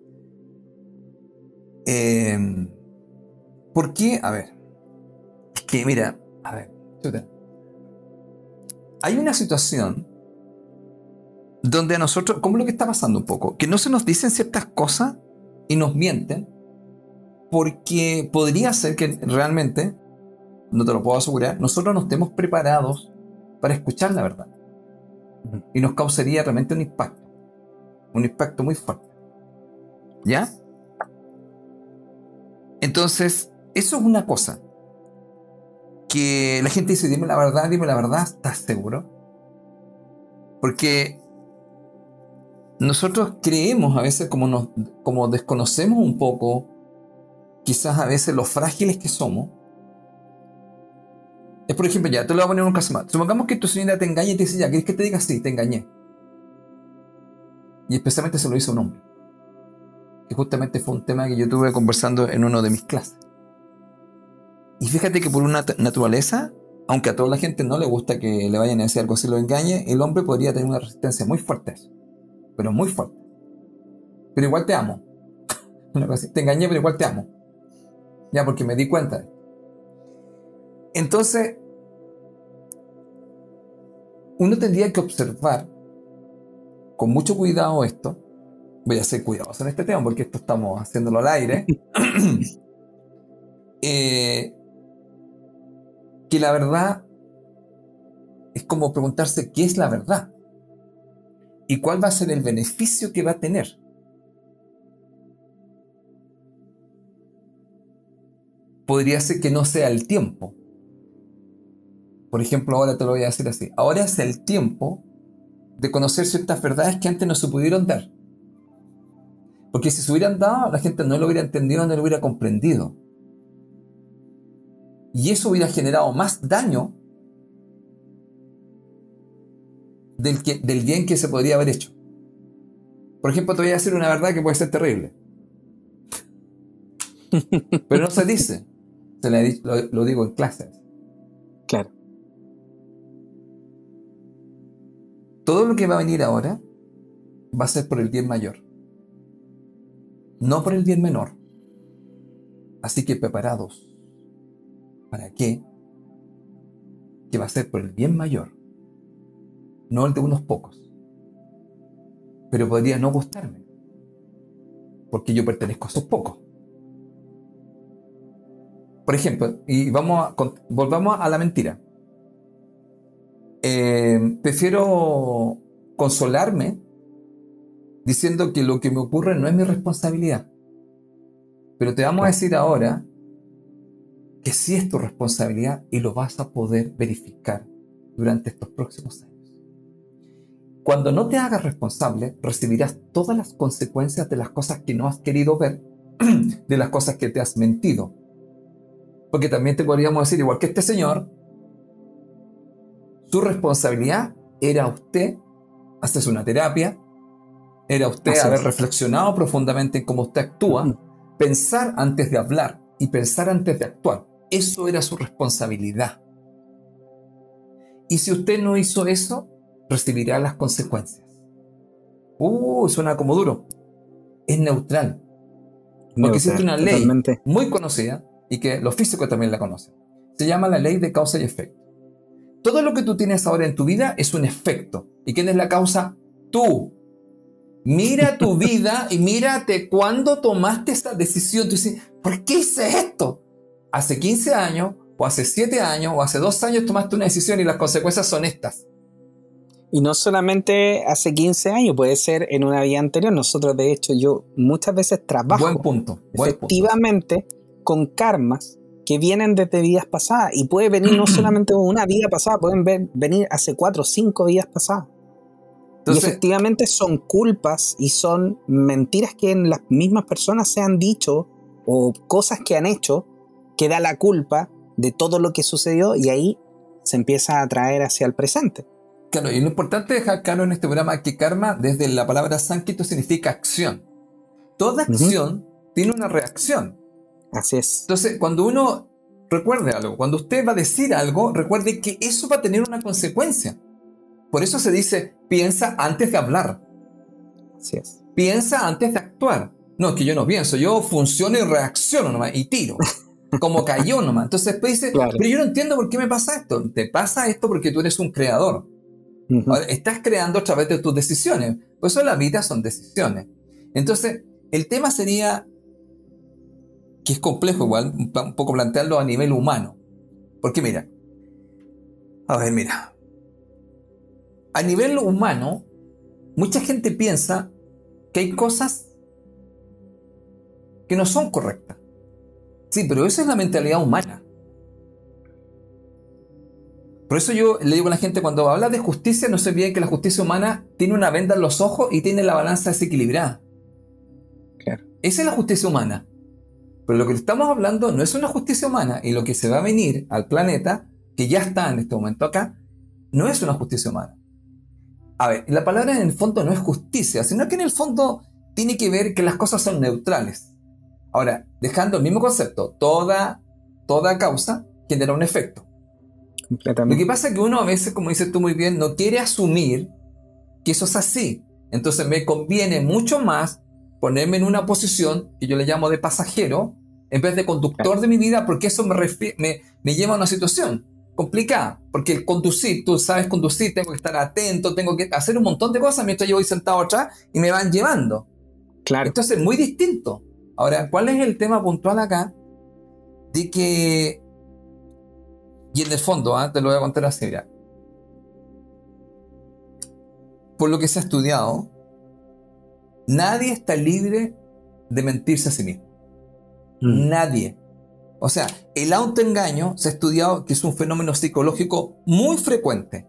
eh, ¿por qué? A ver. Es que, mira, a ver, Hay una situación donde a nosotros, ¿cómo es lo que está pasando un poco? Que no se nos dicen ciertas cosas y nos mienten, porque podría ser que realmente, no te lo puedo asegurar, nosotros no estemos preparados para escuchar la verdad. Y nos causaría realmente un impacto, un impacto muy fuerte. ¿Ya? Entonces, eso es una cosa. Que la gente dice, dime la verdad, dime la verdad, ¿estás seguro? Porque nosotros creemos a veces como, nos, como desconocemos un poco, quizás a veces los frágiles que somos. Es por ejemplo, ya, te lo voy a poner un caso más. Supongamos que tu señora te engaña y te dice, ya, ¿quieres que te diga sí? Te engañé. Y especialmente se lo hizo un hombre. Que justamente fue un tema que yo tuve conversando en uno de mis clases. Y fíjate que por una naturaleza, aunque a toda la gente no le gusta que le vayan a decir algo así lo engañe, el hombre podría tener una resistencia muy fuerte pero muy fuerte. Pero igual te amo. Te engañé, pero igual te amo. Ya, porque me di cuenta. Entonces, uno tendría que observar con mucho cuidado esto. Voy a ser cuidadoso en este tema porque esto estamos haciéndolo al aire. Eh, que la verdad es como preguntarse qué es la verdad y cuál va a ser el beneficio que va a tener. Podría ser que no sea el tiempo. Por ejemplo, ahora te lo voy a decir así. Ahora es el tiempo de conocer ciertas verdades que antes no se pudieron dar. Porque si se hubieran dado, la gente no lo hubiera entendido, no lo hubiera comprendido. Y eso hubiera generado más daño del, que, del bien que se podría haber hecho. Por ejemplo, te voy a decir una verdad que puede ser terrible. Pero no se dice. Se lo, lo digo en clases. Claro. Todo lo que va a venir ahora va a ser por el bien mayor. No por el bien menor. Así que preparados. ¿Para qué? Que va a ser por el bien mayor no el de unos pocos. Pero podría no gustarme, porque yo pertenezco a esos pocos. Por ejemplo, y vamos a, volvamos a la mentira. Eh, prefiero consolarme diciendo que lo que me ocurre no es mi responsabilidad. Pero te vamos a decir ahora que sí es tu responsabilidad y lo vas a poder verificar durante estos próximos años. Cuando no te hagas responsable, recibirás todas las consecuencias de las cosas que no has querido ver de las cosas que te has mentido. Porque también te podríamos decir, igual que este señor, su responsabilidad era usted hacerse una terapia, era usted haber reflexionado profundamente en cómo usted actúa, pensar antes de hablar y pensar antes de actuar. Eso era su responsabilidad. Y si usted no hizo eso, recibirá las consecuencias. Uh, suena como duro. Es neutral. Porque existe una ley muy conocida y que los físicos también la conocen. Se llama la ley de causa y efecto. Todo lo que tú tienes ahora en tu vida es un efecto. ¿Y quién es la causa? Tú. Mira tu vida y mírate cuándo tomaste esta decisión. Tú dices, ¿por qué hice esto? Hace 15 años, o hace 7 años, o hace 2 años tomaste una decisión y las consecuencias son estas. Y no solamente hace 15 años, puede ser en una vida anterior. Nosotros, de hecho, yo muchas veces trabajo buen punto, efectivamente con karmas que vienen desde vidas pasadas. Y puede venir no solamente una vida pasada, pueden venir hace 4 o 5 vidas pasadas y efectivamente son culpas y son mentiras que en las mismas personas se han dicho o cosas que han hecho que da la culpa de todo lo que sucedió y ahí se empieza a traer hacia el presente. Claro, y lo importante dejar claro en este programa que karma desde la palabra sánscrito significa acción. Toda acción tiene una reacción. Así es. Entonces, cuando uno recuerde algo, cuando usted va a decir algo, recuerde que eso va a tener una consecuencia. Por eso se dice, piensa antes de hablar. Así es. Piensa antes de actuar. No, es que yo no pienso, yo funciono y reacciono nomás y tiro. Como cayó nomás. Entonces después dice, pero yo no entiendo por qué me pasa esto. Te pasa esto porque tú eres un creador. estás creando a través de tus decisiones. Por eso la vida son decisiones. Entonces, el tema sería, que es complejo igual, un poco plantearlo a nivel humano. Porque mira, a ver, mira, a nivel humano, mucha gente piensa que hay cosas que no son correctas. Sí, pero esa es la mentalidad humana. Por eso yo le digo a la gente, cuando habla de justicia, no se olviden que la justicia humana tiene una venda en los ojos y tiene la balanza desequilibrada. Claro. Esa es la justicia humana. Pero lo que estamos hablando no es una justicia humana y lo que se va a venir al planeta, que ya está en este momento acá, no es una justicia humana. A ver, la palabra en el fondo no es justicia, sino que en el fondo tiene que ver que las cosas son neutrales. Ahora, dejando el mismo concepto, toda, toda causa genera un efecto. Lo que pasa es que uno a veces, como dices tú muy bien, no quiere asumir que eso es así. Entonces me conviene mucho más ponerme en una posición que yo le llamo de pasajero en vez de conductor de mi vida porque eso me, me, me lleva a una situación complicada, porque el conducir, tú sabes conducir, tengo que estar atento, tengo que hacer un montón de cosas mientras yo voy sentado atrás y me van llevando. Claro. Entonces, muy distinto. Ahora, ¿cuál es el tema puntual acá? De que, y en el fondo, ¿ah? te lo voy a contar así, mira. Por lo que se ha estudiado, nadie está libre de mentirse a sí mismo. Mm. Nadie. O sea, el autoengaño se ha estudiado que es un fenómeno psicológico muy frecuente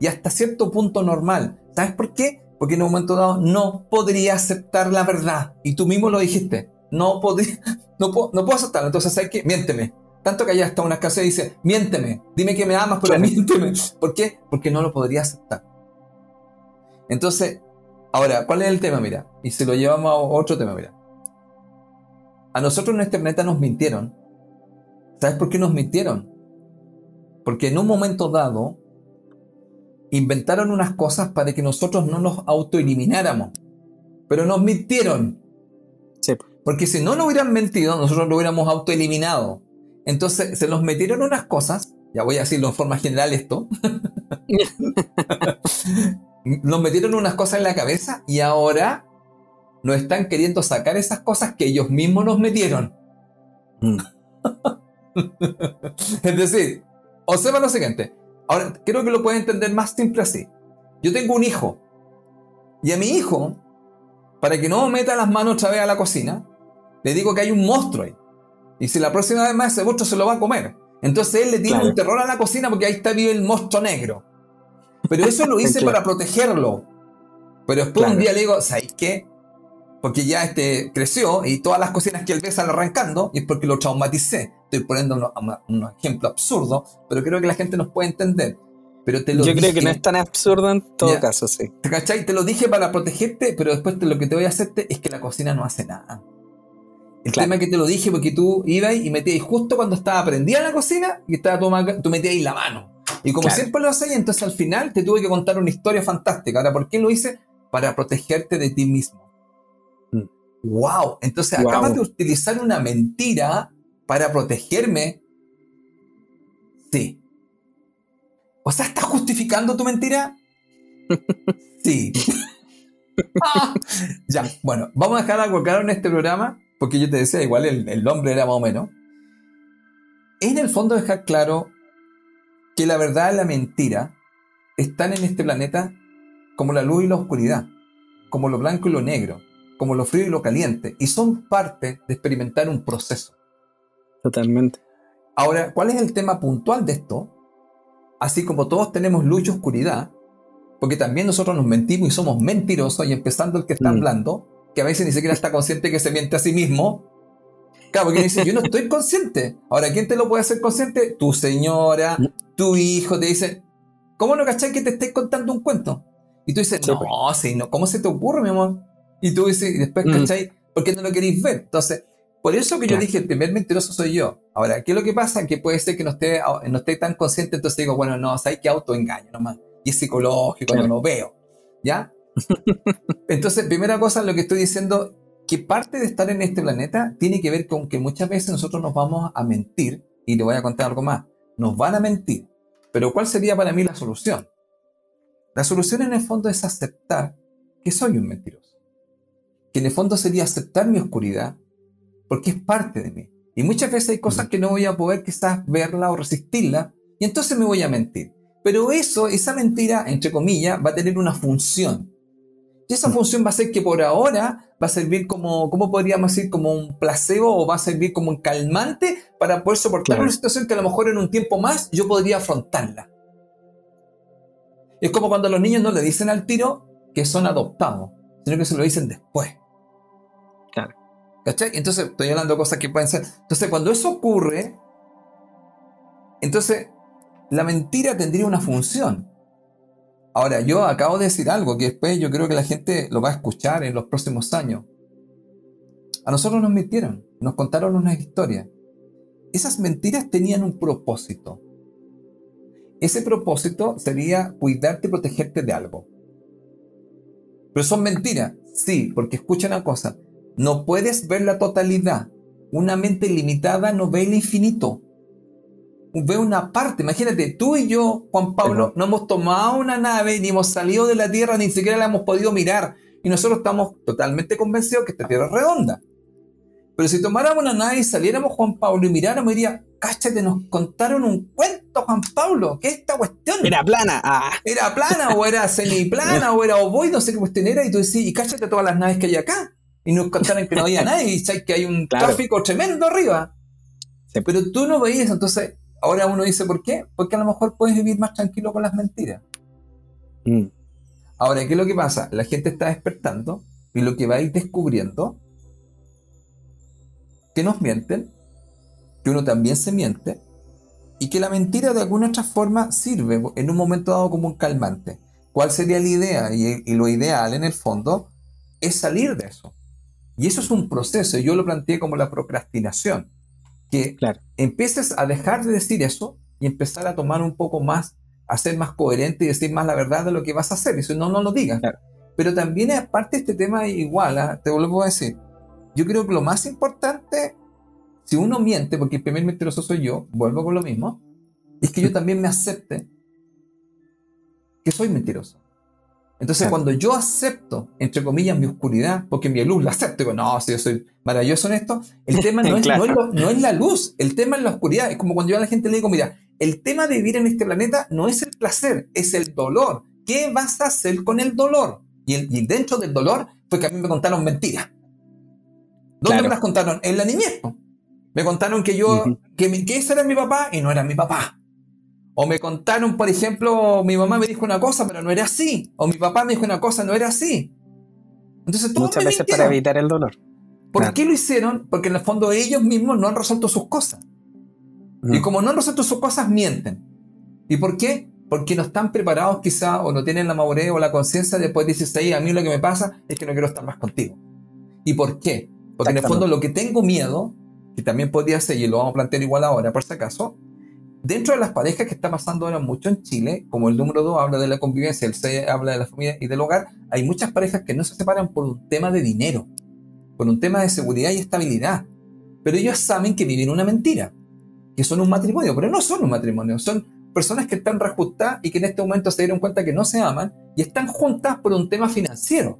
y hasta cierto punto normal. ¿Sabes por qué? Porque en un momento dado no podría aceptar la verdad. Y tú mismo lo dijiste. No, podría, no, puedo, no puedo aceptarlo. Entonces, ¿sabes qué? Miénteme. Tanto que allá está una casa y dice, miénteme. Dime que me amas, pero miénteme. ¿Por qué? Porque no lo podría aceptar. Entonces, ahora, ¿cuál es el tema? Mira, y si lo llevamos a otro tema, mira. A nosotros en este planeta nos mintieron ¿Sabes por qué nos mintieron? Porque en un momento dado inventaron unas cosas para que nosotros no nos autoelimináramos. Pero nos mintieron. Porque si no nos hubieran mentido, nosotros lo hubiéramos autoeliminado. Entonces se nos metieron unas cosas, ya voy a decirlo en forma general esto, nos metieron unas cosas en la cabeza y ahora nos están queriendo sacar esas cosas que ellos mismos nos metieron. Mm. es decir, observa lo siguiente. Ahora, creo que lo puedes entender más simple así. Yo tengo un hijo. Y a mi hijo, para que no meta las manos otra vez a la cocina, le digo que hay un monstruo ahí. Y si la próxima vez más ese monstruo se lo va a comer. Entonces él le tiene un terror a la cocina porque ahí está vive el monstruo negro. Pero eso lo hice para protegerlo. Pero después un día le digo, ¿sabes qué? porque ya este creció y todas las cocinas que él ve salen arrancando y es porque lo traumaticé. Estoy poniendo un, ejemplo absurdo, pero creo que la gente nos puede entender. Pero te lo Yo creo que no es tan absurdo en todo caso, sí. ¿Te cachai? Te lo dije para protegerte, pero después lo que te voy a hacerte es que la cocina no hace nada. El tema es que te lo dije porque tú ibas y metías justo cuando estaba prendida la cocina y estaba tú, tú metías ahí la mano. Y como siempre lo hacéis, entonces al final te tuve que contar una historia fantástica. Ahora, ¿por qué lo hice? Para protegerte de ti mismo. ¡Wow! Entonces acabas de utilizar una mentira para protegerme. Sí. O sea, ¿estás justificando tu mentira? sí. Ah. ya, bueno, vamos a dejar algo claro en este programa, porque yo te decía, igual el, el nombre era más o menos. En el fondo dejar claro que la verdad y la mentira están en este planeta como la luz y la oscuridad, como lo blanco y lo negro, como lo frío y lo caliente, y son parte de experimentar un proceso. Totalmente. Ahora, ¿cuál es el tema puntual de esto? Así como todos tenemos luz y oscuridad, porque también nosotros nos mentimos y somos mentirosos, y empezando el que está mm. hablando, que a veces ni siquiera está consciente que se miente a sí mismo. Claro, porque dice, yo no estoy consciente. Ahora, ¿quién te lo puede hacer consciente? Tu señora, tu hijo, te dice, ¿cómo no cachai que te estés contando un cuento? Y tú dices, no, pues. sí, no, ¿cómo se te ocurre, mi amor? Y tú dices, y después, mm. ¿cachai? ¿Por qué no lo queréis ver? Entonces, por eso que yo dije, el primer mentiroso soy yo. Ahora, ¿qué es lo que pasa? Que puede ser que no esté, no esté tan consciente, entonces digo, bueno, no, hay que autoengaño nomás. Y es psicológico, no lo veo. ¿Ya? Entonces, primera cosa, lo que estoy diciendo, que parte de estar en este planeta tiene que ver con que muchas veces nosotros nos vamos a mentir, y te voy a contar algo más, nos van a mentir. Pero ¿cuál sería para mí la solución? La solución en el fondo es aceptar que soy un mentiroso que en el fondo sería aceptar mi oscuridad, porque es parte de mí. Y muchas veces hay cosas que no voy a poder quizás verla o resistirla, y entonces me voy a mentir. Pero eso, esa mentira, entre comillas, va a tener una función. Y esa función va a ser que por ahora va a servir como, ¿cómo podríamos decir? Como un placebo o va a servir como un calmante para poder soportar una situación que a lo mejor en un tiempo más yo podría afrontarla. Es como cuando los niños no le dicen al tiro que son adoptados, sino que se lo dicen después. ¿Cachai? Entonces, estoy hablando de cosas que pueden ser. Entonces, cuando eso ocurre, entonces la mentira tendría una función. Ahora, yo acabo de decir algo que después yo creo que la gente lo va a escuchar en los próximos años. A nosotros nos mintieron, nos contaron una historia. Esas mentiras tenían un propósito. Ese propósito sería cuidarte y protegerte de algo. Pero son mentiras, sí, porque escucha una cosa, no puedes ver la totalidad. Una mente limitada no ve el infinito. Ve una parte. Imagínate, tú y yo, Juan Pablo, no hemos tomado una nave, ni hemos salido de la Tierra, ni siquiera la hemos podido mirar. Y nosotros estamos totalmente convencidos que esta Tierra es redonda. Pero si tomáramos una nave y saliéramos, Juan Pablo, y miráramos, diría, cáchate, nos contaron un cuento, Juan Pablo, ¿qué es esta cuestión? Era plana. Ah. Era plana, o era semiplana, o era ovoide, no sé qué cuestión era, y tú decís, y cáchate todas las naves que hay acá y nos contaron que no había nadie y sabes que hay un tráfico tremendo arriba. Pero tú no veías, entonces ahora uno dice, ¿por qué? Porque a lo mejor puedes vivir más tranquilo con las mentiras. Mm. Ahora, ¿qué es lo que pasa? La gente está despertando y lo que va a ir descubriendo que nos mienten, que uno también se miente y que la mentira de alguna otra forma sirve en un momento dado como un calmante. ¿Cuál sería la idea? y lo ideal en el fondo es salir de eso. Y eso es un proceso, yo lo planteé como la procrastinación, que empieces a dejar de decir eso y empezar a tomar un poco más, a ser más coherente y decir más la verdad de lo que vas a hacer. Eso no, no lo digas. Pero también aparte este tema igual, ¿ah? te vuelvo a decir, yo creo que lo más importante, si uno miente, porque el primer mentiroso soy yo, vuelvo con lo mismo, es que yo también me acepte que soy mentiroso. Entonces, cuando yo acepto, entre comillas, mi oscuridad, porque mi luz la acepto, digo, no, si yo soy maravilloso en esto, el tema no es, no, es la luz, el tema es la oscuridad. Es como cuando yo a la gente le digo, mira, el tema de vivir en este planeta no es el placer, es el dolor. ¿Qué vas a hacer con el dolor? Y, dentro del dolor fue que a mí me contaron mentiras. ¿Dónde me las contaron? En la niñez. Me contaron que yo, que, que ese era mi papá y no era mi papá. O me contaron, por ejemplo, mi mamá me dijo una cosa, pero no era así. O mi papá me dijo una cosa, no era así. Entonces, Muchas veces para evitar el dolor. ¿Por qué lo hicieron? Porque en el fondo ellos mismos no han resuelto sus cosas. Y mm. como no han resuelto sus cosas, mienten. ¿Y por qué? Porque no están preparados quizá o no tienen la madurez o la conciencia de poder decirse, a mí lo que me pasa es que no quiero estar más contigo. ¿Y por qué? Porque en el fondo lo que tengo miedo, que también podría ser, y lo vamos a plantear igual ahora por si acaso, dentro de las parejas que está pasando ahora mucho en Chile, como el número 2 habla de la convivencia, el 6 habla de la familia y del hogar, hay muchas parejas que no se separan por un tema de dinero, por un tema de seguridad y estabilidad. Pero ellos saben que viven una mentira, que son un matrimonio, pero no son un matrimonio, son personas que están reajustadas y que en este momento se dieron cuenta que no se aman y están juntas por un tema financiero.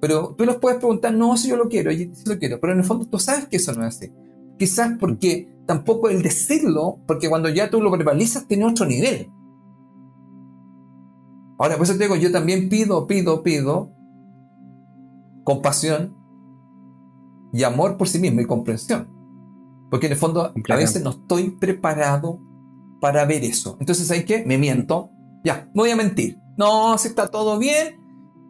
Pero tú los puedes preguntar, no, si yo lo quiero, si lo quiero, pero en el fondo tú sabes que eso no es así. Quizás porque tampoco el decirlo, porque cuando ya tú lo verbalizas tiene otro nivel. Ahora, por eso te digo, yo también pido, pido, pido compasión y amor por sí mismo y comprensión. Porque en el fondo a veces no estoy preparado para ver eso. Entonces, ¿sabes qué? Me miento. Ya, me voy a mentir. No, si está todo bien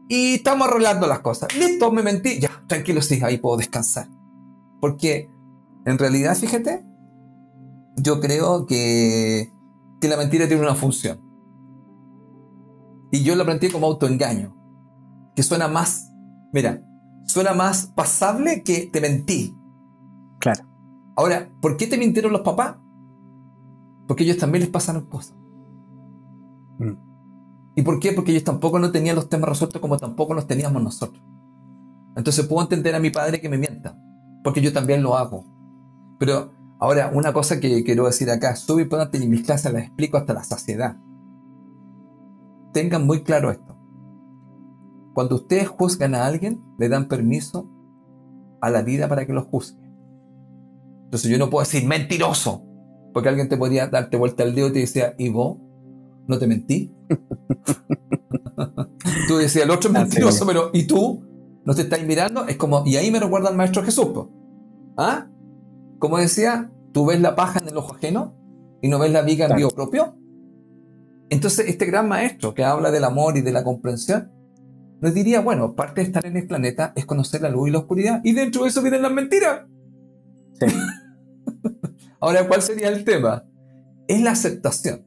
y estamos arreglando las cosas. Listo, me mentí. Ya, tranquilo, sí, ahí puedo descansar. Porque en realidad, fíjate, yo creo que, que la mentira tiene una función. Y yo lo planteé como autoengaño. Que suena más, mira, suena más pasable que te mentí. Claro. Ahora, ¿por qué te mintieron los papás? Porque ellos también les pasaron cosas. Mm. ¿Y por qué? Porque ellos tampoco no tenían los temas resueltos como tampoco los teníamos nosotros. Entonces puedo entender a mi padre que me mienta, porque yo también lo hago. Pero ahora, una cosa que quiero decir acá, subo y en mis clases las explico hasta la saciedad. Tengan muy claro esto. Cuando ustedes juzgan a alguien, le dan permiso a la vida para que los juzgue. Entonces yo no puedo decir mentiroso, porque alguien te podría darte vuelta al dedo y te decía, ¿y vos? ¿No te mentí? tú decías, el otro es mentiroso, pero ¿y tú? ¿No te estás mirando? Es como, y ahí me recuerda al maestro Jesús. ¿Ah? Como decía, tú ves la paja en el ojo ajeno y no ves la viga en vivo propio. Entonces, este gran maestro que habla del amor y de la comprensión, nos diría, bueno, parte de estar en el planeta es conocer la luz y la oscuridad, y dentro de eso vienen las mentiras. Ahora, ¿cuál sería el tema? Es la aceptación.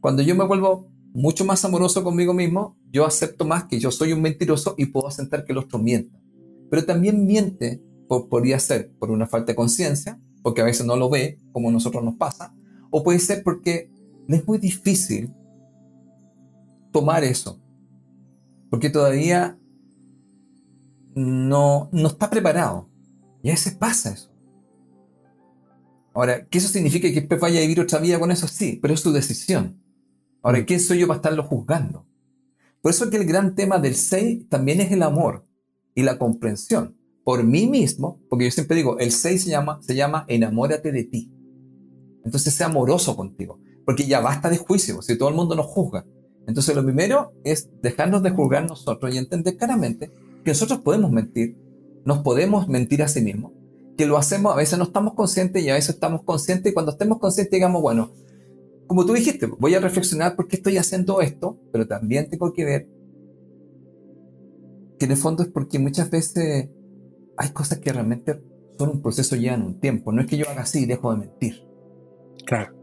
Cuando yo me vuelvo mucho más amoroso conmigo mismo, yo acepto más que yo soy un mentiroso y puedo aceptar que el otro mienta. Pero también miente, podría ser por una falta de conciencia, porque a veces no lo ve, como a nosotros nos pasa, o puede ser porque le es muy difícil tomar eso, porque todavía no, no está preparado. Y a veces pasa eso. Ahora, ¿qué eso significa que después vaya a vivir otra vida con eso? Sí, pero es su decisión. Ahora, mm. ¿quién soy yo para estarlo juzgando? Por eso que el gran tema del 6 también es el amor y la comprensión por mí mismo, porque yo siempre digo, el 6 se llama, se llama enamórate de ti. Entonces sea amoroso contigo, porque ya basta de juicio, si todo el mundo nos juzga. Entonces lo primero es dejarnos de juzgar nosotros y entender claramente que nosotros podemos mentir, nos podemos mentir a sí mismos, que lo hacemos, a veces no estamos conscientes y a veces estamos conscientes y cuando estemos conscientes digamos, bueno, como tú dijiste, voy a reflexionar por qué estoy haciendo esto, pero también tengo que ver que en el fondo es porque muchas veces hay cosas que realmente son un proceso llevan un tiempo, no es que yo haga así y dejo de mentir. Claro.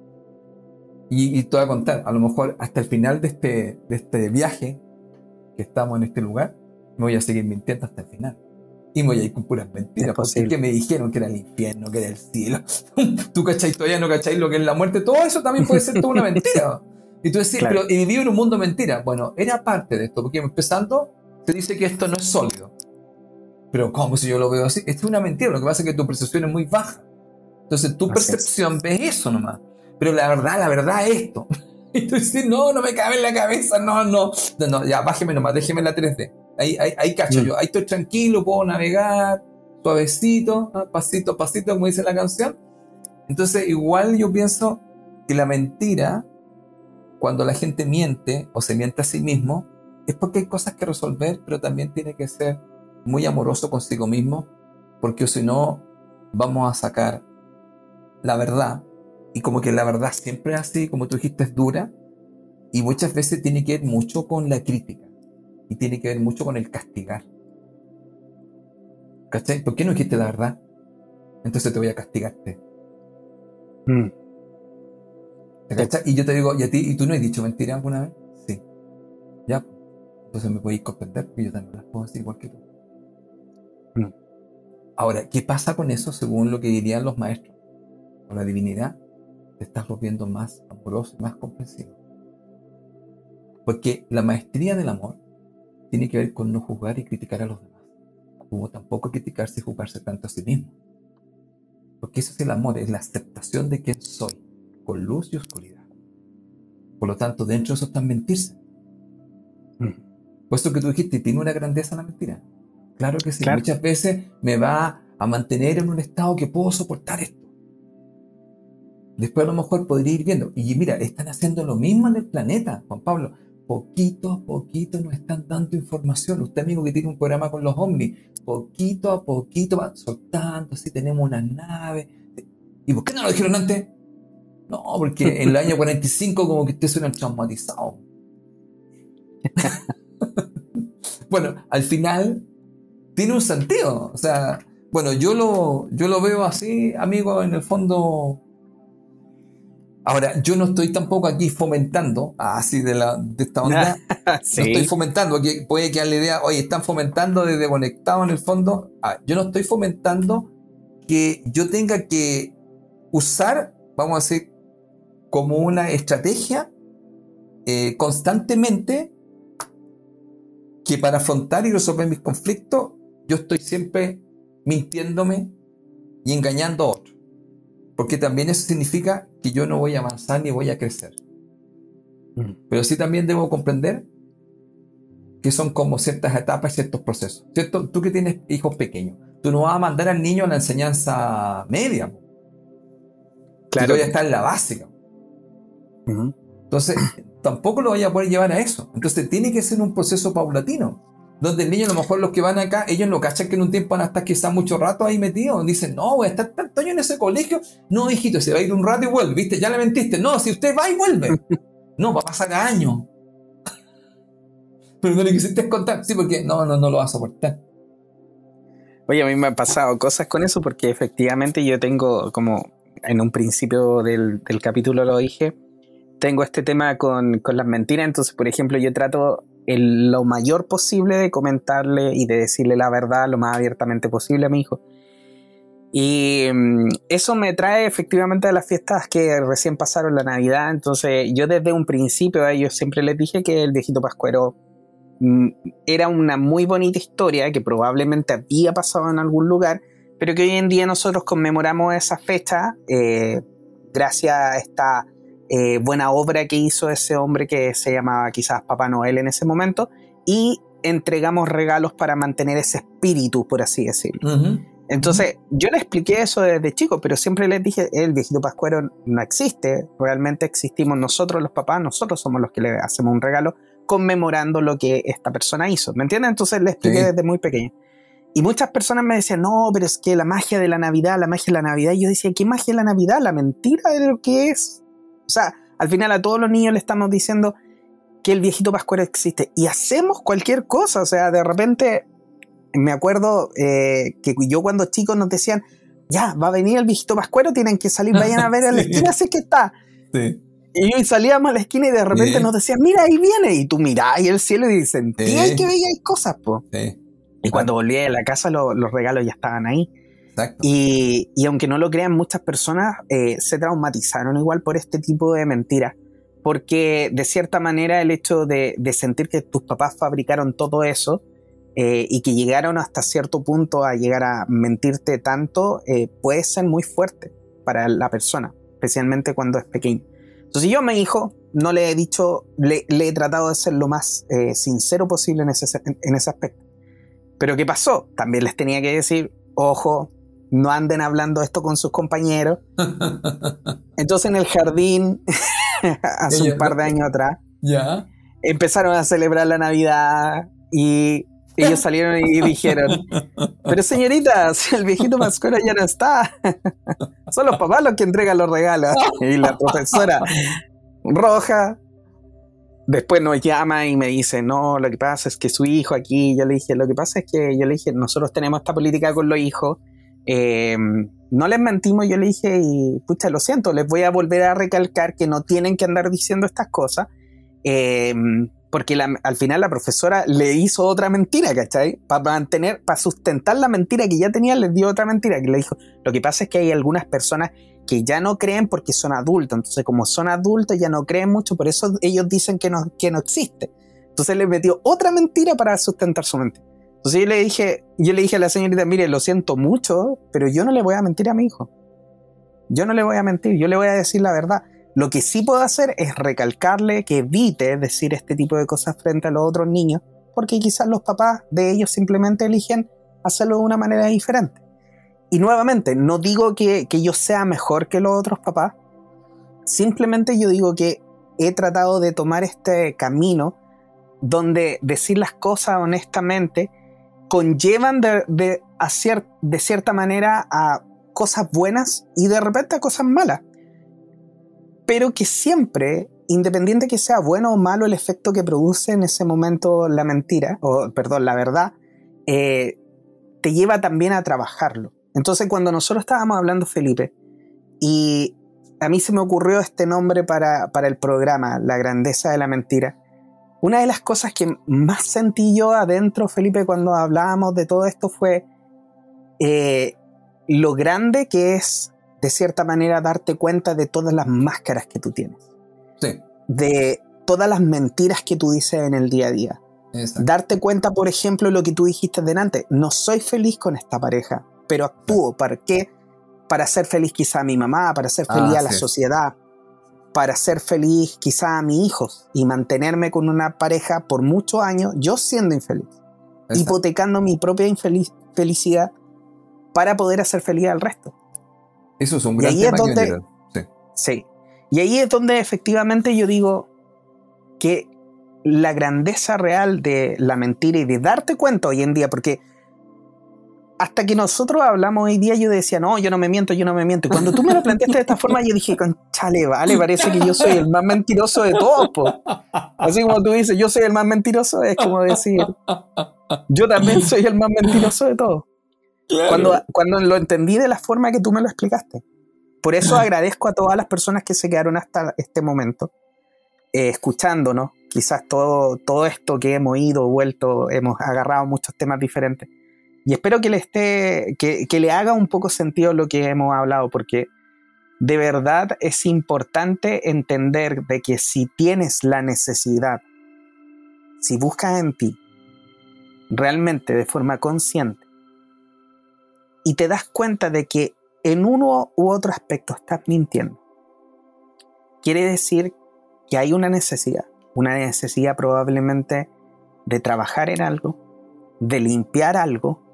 Y, te voy a contar, a lo mejor hasta el final de este, de este viaje que estamos en este lugar, me voy a seguir mintiendo hasta el final. Y me voy a ir con puras mentiras. Porque que me dijeron que era el infierno, que era el cielo. tú cacháis todavía no cacháis lo que es la muerte. Todo eso también puede ser toda una mentira. Y tú decís, pero y viví en un mundo mentira. Bueno, era parte de esto, porque empezando se dice que esto no es sólido. Pero ¿cómo si yo lo veo así? Esto es una mentira. Lo que pasa es que tu percepción es muy baja. Entonces tu percepción ve eso nomás. Pero la verdad, la verdad es esto. Y tú dices, no, no me cabe en la cabeza, no, no. No, no ya bájeme nomás, déjeme la 3D. Ahí, ahí, ahí cacho mm. yo, ahí estoy tranquilo, puedo navegar, suavecito, ¿ah? pasito a pasito, como dice la canción. Entonces, igual yo pienso que la mentira, cuando la gente miente o se miente a sí mismo, es porque hay cosas que resolver, pero también tiene que ser muy amoroso consigo mismo, porque si no, vamos a sacar la verdad, y como que la verdad siempre es así, como tú dijiste, es dura, y muchas veces tiene que ver mucho con la crítica. y tiene que ver mucho con el castigar. ¿Cachai? ¿Por qué no dijiste la verdad? Entonces te voy a castigarte. Mm. ¿Te cachai? Y yo te digo, ¿y a ti? ¿Y tú no has dicho mentira alguna vez? Sí. Ya. Entonces me podéis comprender porque yo también las puedo decir igual que tú. Mm. Ahora, ¿qué pasa con eso según lo que dirían los maestros? Con la divinidad, te estás volviendo más amoroso y más comprensivo. Porque la maestría del amor tiene que ver con no juzgar y criticar a los demás. Como tampoco criticarse y juzgarse tanto a sí mismo. Porque eso es el amor, es la aceptación de quién soy, con luz y oscuridad. Por lo tanto, dentro de eso está mentirse. Puesto que tú dijiste, tiene una grandeza la mentira. Claro que sí. Claro. Muchas veces me va a mantener en un estado que puedo soportar esto. Después a lo mejor podría ir viendo. Y mira, están haciendo lo mismo en el planeta, Juan Pablo. Poquito a poquito nos están dando información. Usted, amigo, que tiene un programa con los ovnis, poquito a poquito van soltando. Si tenemos una nave. ¿Y por qué no lo dijeron antes? No, porque en el año 45 como que ustedes suenan traumatizados. bueno, al final tiene un sentido. O sea, bueno, yo lo, yo lo veo así, amigo, en el fondo. Ahora, yo no estoy tampoco aquí fomentando, así de, la, de esta onda, sí. no estoy fomentando, que puede quedar la idea, oye, están fomentando desde conectado en el fondo. Ah, yo no estoy fomentando que yo tenga que usar, vamos a decir, como una estrategia eh, constantemente que para afrontar y resolver mis conflictos, yo estoy siempre mintiéndome y engañando a otros. Porque también eso significa que yo no voy a avanzar ni voy a crecer. Pero sí también debo comprender que son como ciertas etapas y ciertos procesos. ¿Cierto? Tú que tienes hijos pequeños, tú no vas a mandar al niño a la enseñanza media. Claro. Tú ya está en la básica. Ujú. Entonces, tampoco lo vaya a poder llevar a eso. Entonces, tiene que ser un proceso paulatino. Donde el niño, a lo mejor los que van acá, ellos no cachan que en un tiempo van a estar quizás mucho rato ahí metidos. Dicen, no, voy a estar tanto año en ese colegio. No, hijito, se va a ir un rato y vuelve. ¿Viste? Ya le mentiste. No, si usted va y vuelve. No, va a pasar años. Pero no le quisiste contar. Sí, porque no, no, no lo vas a soportar. Oye, a mí me han pasado cosas con eso porque efectivamente yo tengo, como en un principio del, del capítulo lo dije, tengo este tema con, con las mentiras. Entonces, por ejemplo, yo trato lo mayor posible de comentarle y de decirle la verdad lo más abiertamente posible a mi hijo. Y mm, eso me trae efectivamente a las fiestas que recién pasaron la Navidad. Entonces, yo desde un principio a ellos siempre les dije que el viejito Pascuero mm, era una muy bonita historia que probablemente había pasado en algún lugar, pero que hoy en día nosotros conmemoramos esa fecha eh, gracias a esta eh, buena obra que hizo ese hombre que se llamaba quizás Papá Noel en ese momento y entregamos regalos para mantener ese espíritu, por así decirlo. Entonces, yo le expliqué eso desde chico, pero siempre les dije, el viejito pascuero no existe, realmente existimos nosotros los papás, nosotros somos los que le hacemos un regalo conmemorando lo que esta persona hizo, ¿me entiendes? Entonces le expliqué Sí. desde muy pequeño. Y muchas personas me decían, no, pero es que la magia de la Navidad, la magia de la Navidad, y yo decía, ¿qué magia de la Navidad? La mentira de lo que es. O sea, al final a todos los niños le estamos diciendo que el viejito pascuero existe y hacemos cualquier cosa, o sea, de repente me acuerdo eh, que yo cuando chicos nos decían, ya, va a venir el viejito pascuero, tienen que salir, vayan a ver a la Sí. esquina, sé que está. Sí. Y salíamos a la esquina y de repente Sí. nos decían, mira, ahí viene. Y tú mirás y el cielo y sentí Sí. que veías cosas, po. Y cuando volví a la casa, lo- los regalos ya estaban ahí. Exacto. Y, y aunque no lo crean, muchas personas eh, se traumatizaron igual por este tipo de mentiras. Porque de cierta manera el hecho de, de sentir que tus papás fabricaron todo eso eh, y que llegaron hasta cierto punto a llegar a mentirte tanto eh, puede ser muy fuerte para la persona, especialmente cuando es pequeño. Entonces yo a mi hijo no le he dicho, le, le he tratado de ser lo más eh, sincero posible en ese, en ese aspecto. Pero ¿qué pasó? También les tenía que decir, ojo, no anden hablando esto con sus compañeros. Entonces en el jardín, hace un par de años atrás, ya. empezaron a celebrar la Navidad y ellos salieron y dijeron, pero señorita, si el viejito Pascuero ya no está, son los papás los que entregan los regalos. Y la profesora roja, después nos llama y me dice, no, lo que pasa es que su hijo aquí, yo le dije, lo que pasa es que yo le dije, nosotros tenemos esta política con los hijos, eh, no les mentimos, yo le dije, y pucha, lo siento, les voy a volver a recalcar que no tienen que andar diciendo estas cosas, eh, porque al final la profesora le hizo otra mentira, ¿cachai? Para mantener, para sustentar la mentira que ya tenía, les dio otra mentira, que le dijo, lo que pasa es que hay algunas personas que ya no creen porque son adultos, entonces como son adultos ya no creen mucho, por eso ellos dicen que no, que no existe. Entonces le metió otra mentira para sustentar su mentira. Entonces yo le dije, yo le dije a la señorita, mire, lo siento mucho, pero yo no le voy a mentir a mi hijo. Yo no le voy a mentir, yo le voy a decir la verdad. Lo que sí puedo hacer es recalcarle que evite decir este tipo de cosas frente a los otros niños, porque quizás los papás de ellos simplemente eligen hacerlo de una manera diferente. Y nuevamente, no digo que, que yo sea mejor que los otros papás, simplemente yo digo que he tratado de tomar este camino donde decir las cosas honestamente conllevan de, de cierta manera a cosas buenas y de repente a cosas malas. Pero que siempre, independiente que sea bueno o malo el efecto que produce en ese momento la mentira, o perdón, la verdad, eh, te lleva también a trabajarlo. Entonces cuando nosotros estábamos hablando, Felipe, y a mí se me ocurrió este nombre para, para el programa, La grandeza de la mentira, una de las cosas que más sentí yo adentro, Felipe, cuando hablábamos de todo esto fue eh, lo grande que es, de cierta manera, darte cuenta de todas las máscaras que tú tienes. Sí. De todas las mentiras que tú dices en el día a día. Darte cuenta, por ejemplo, lo que tú dijiste delante. No soy feliz con esta pareja, pero actúo. ¿Para qué? Para ser feliz quizá a mi mamá, para ser feliz ah, a la sociedad, para ser feliz quizá a mis hijos y mantenerme con una pareja por muchos años, yo siendo infeliz, hipotecando mi propia infeliz felicidad para poder hacer feliz al resto. Eso es un gran y sí. Y ahí es donde efectivamente yo digo que la grandeza real de la mentira y de darte cuenta hoy en día, porque hasta que nosotros hablamos hoy día, yo decía, no, yo no me miento, yo no me miento. Y cuando tú me lo planteaste de esta forma, yo dije, chale, vale, parece que yo soy el más mentiroso de todos. Así como tú dices, yo soy el más mentiroso, es como decir, yo también soy el más mentiroso de todos. Cuando, cuando lo entendí de la forma que tú me lo explicaste. Por eso agradezco a todas las personas que se quedaron hasta este momento, eh, escuchándonos. Quizás todo, todo esto que hemos ido, vuelto, hemos agarrado muchos temas diferentes y espero que le esté, que, le haga un poco sentido lo que hemos hablado, porque de verdad es importante entender de que si tienes la necesidad, si buscas en ti, realmente de forma consciente, y te das cuenta de que en uno u otro aspecto estás mintiendo, quiere decir que hay una necesidad, una necesidad probablemente de trabajar en algo, de limpiar algo,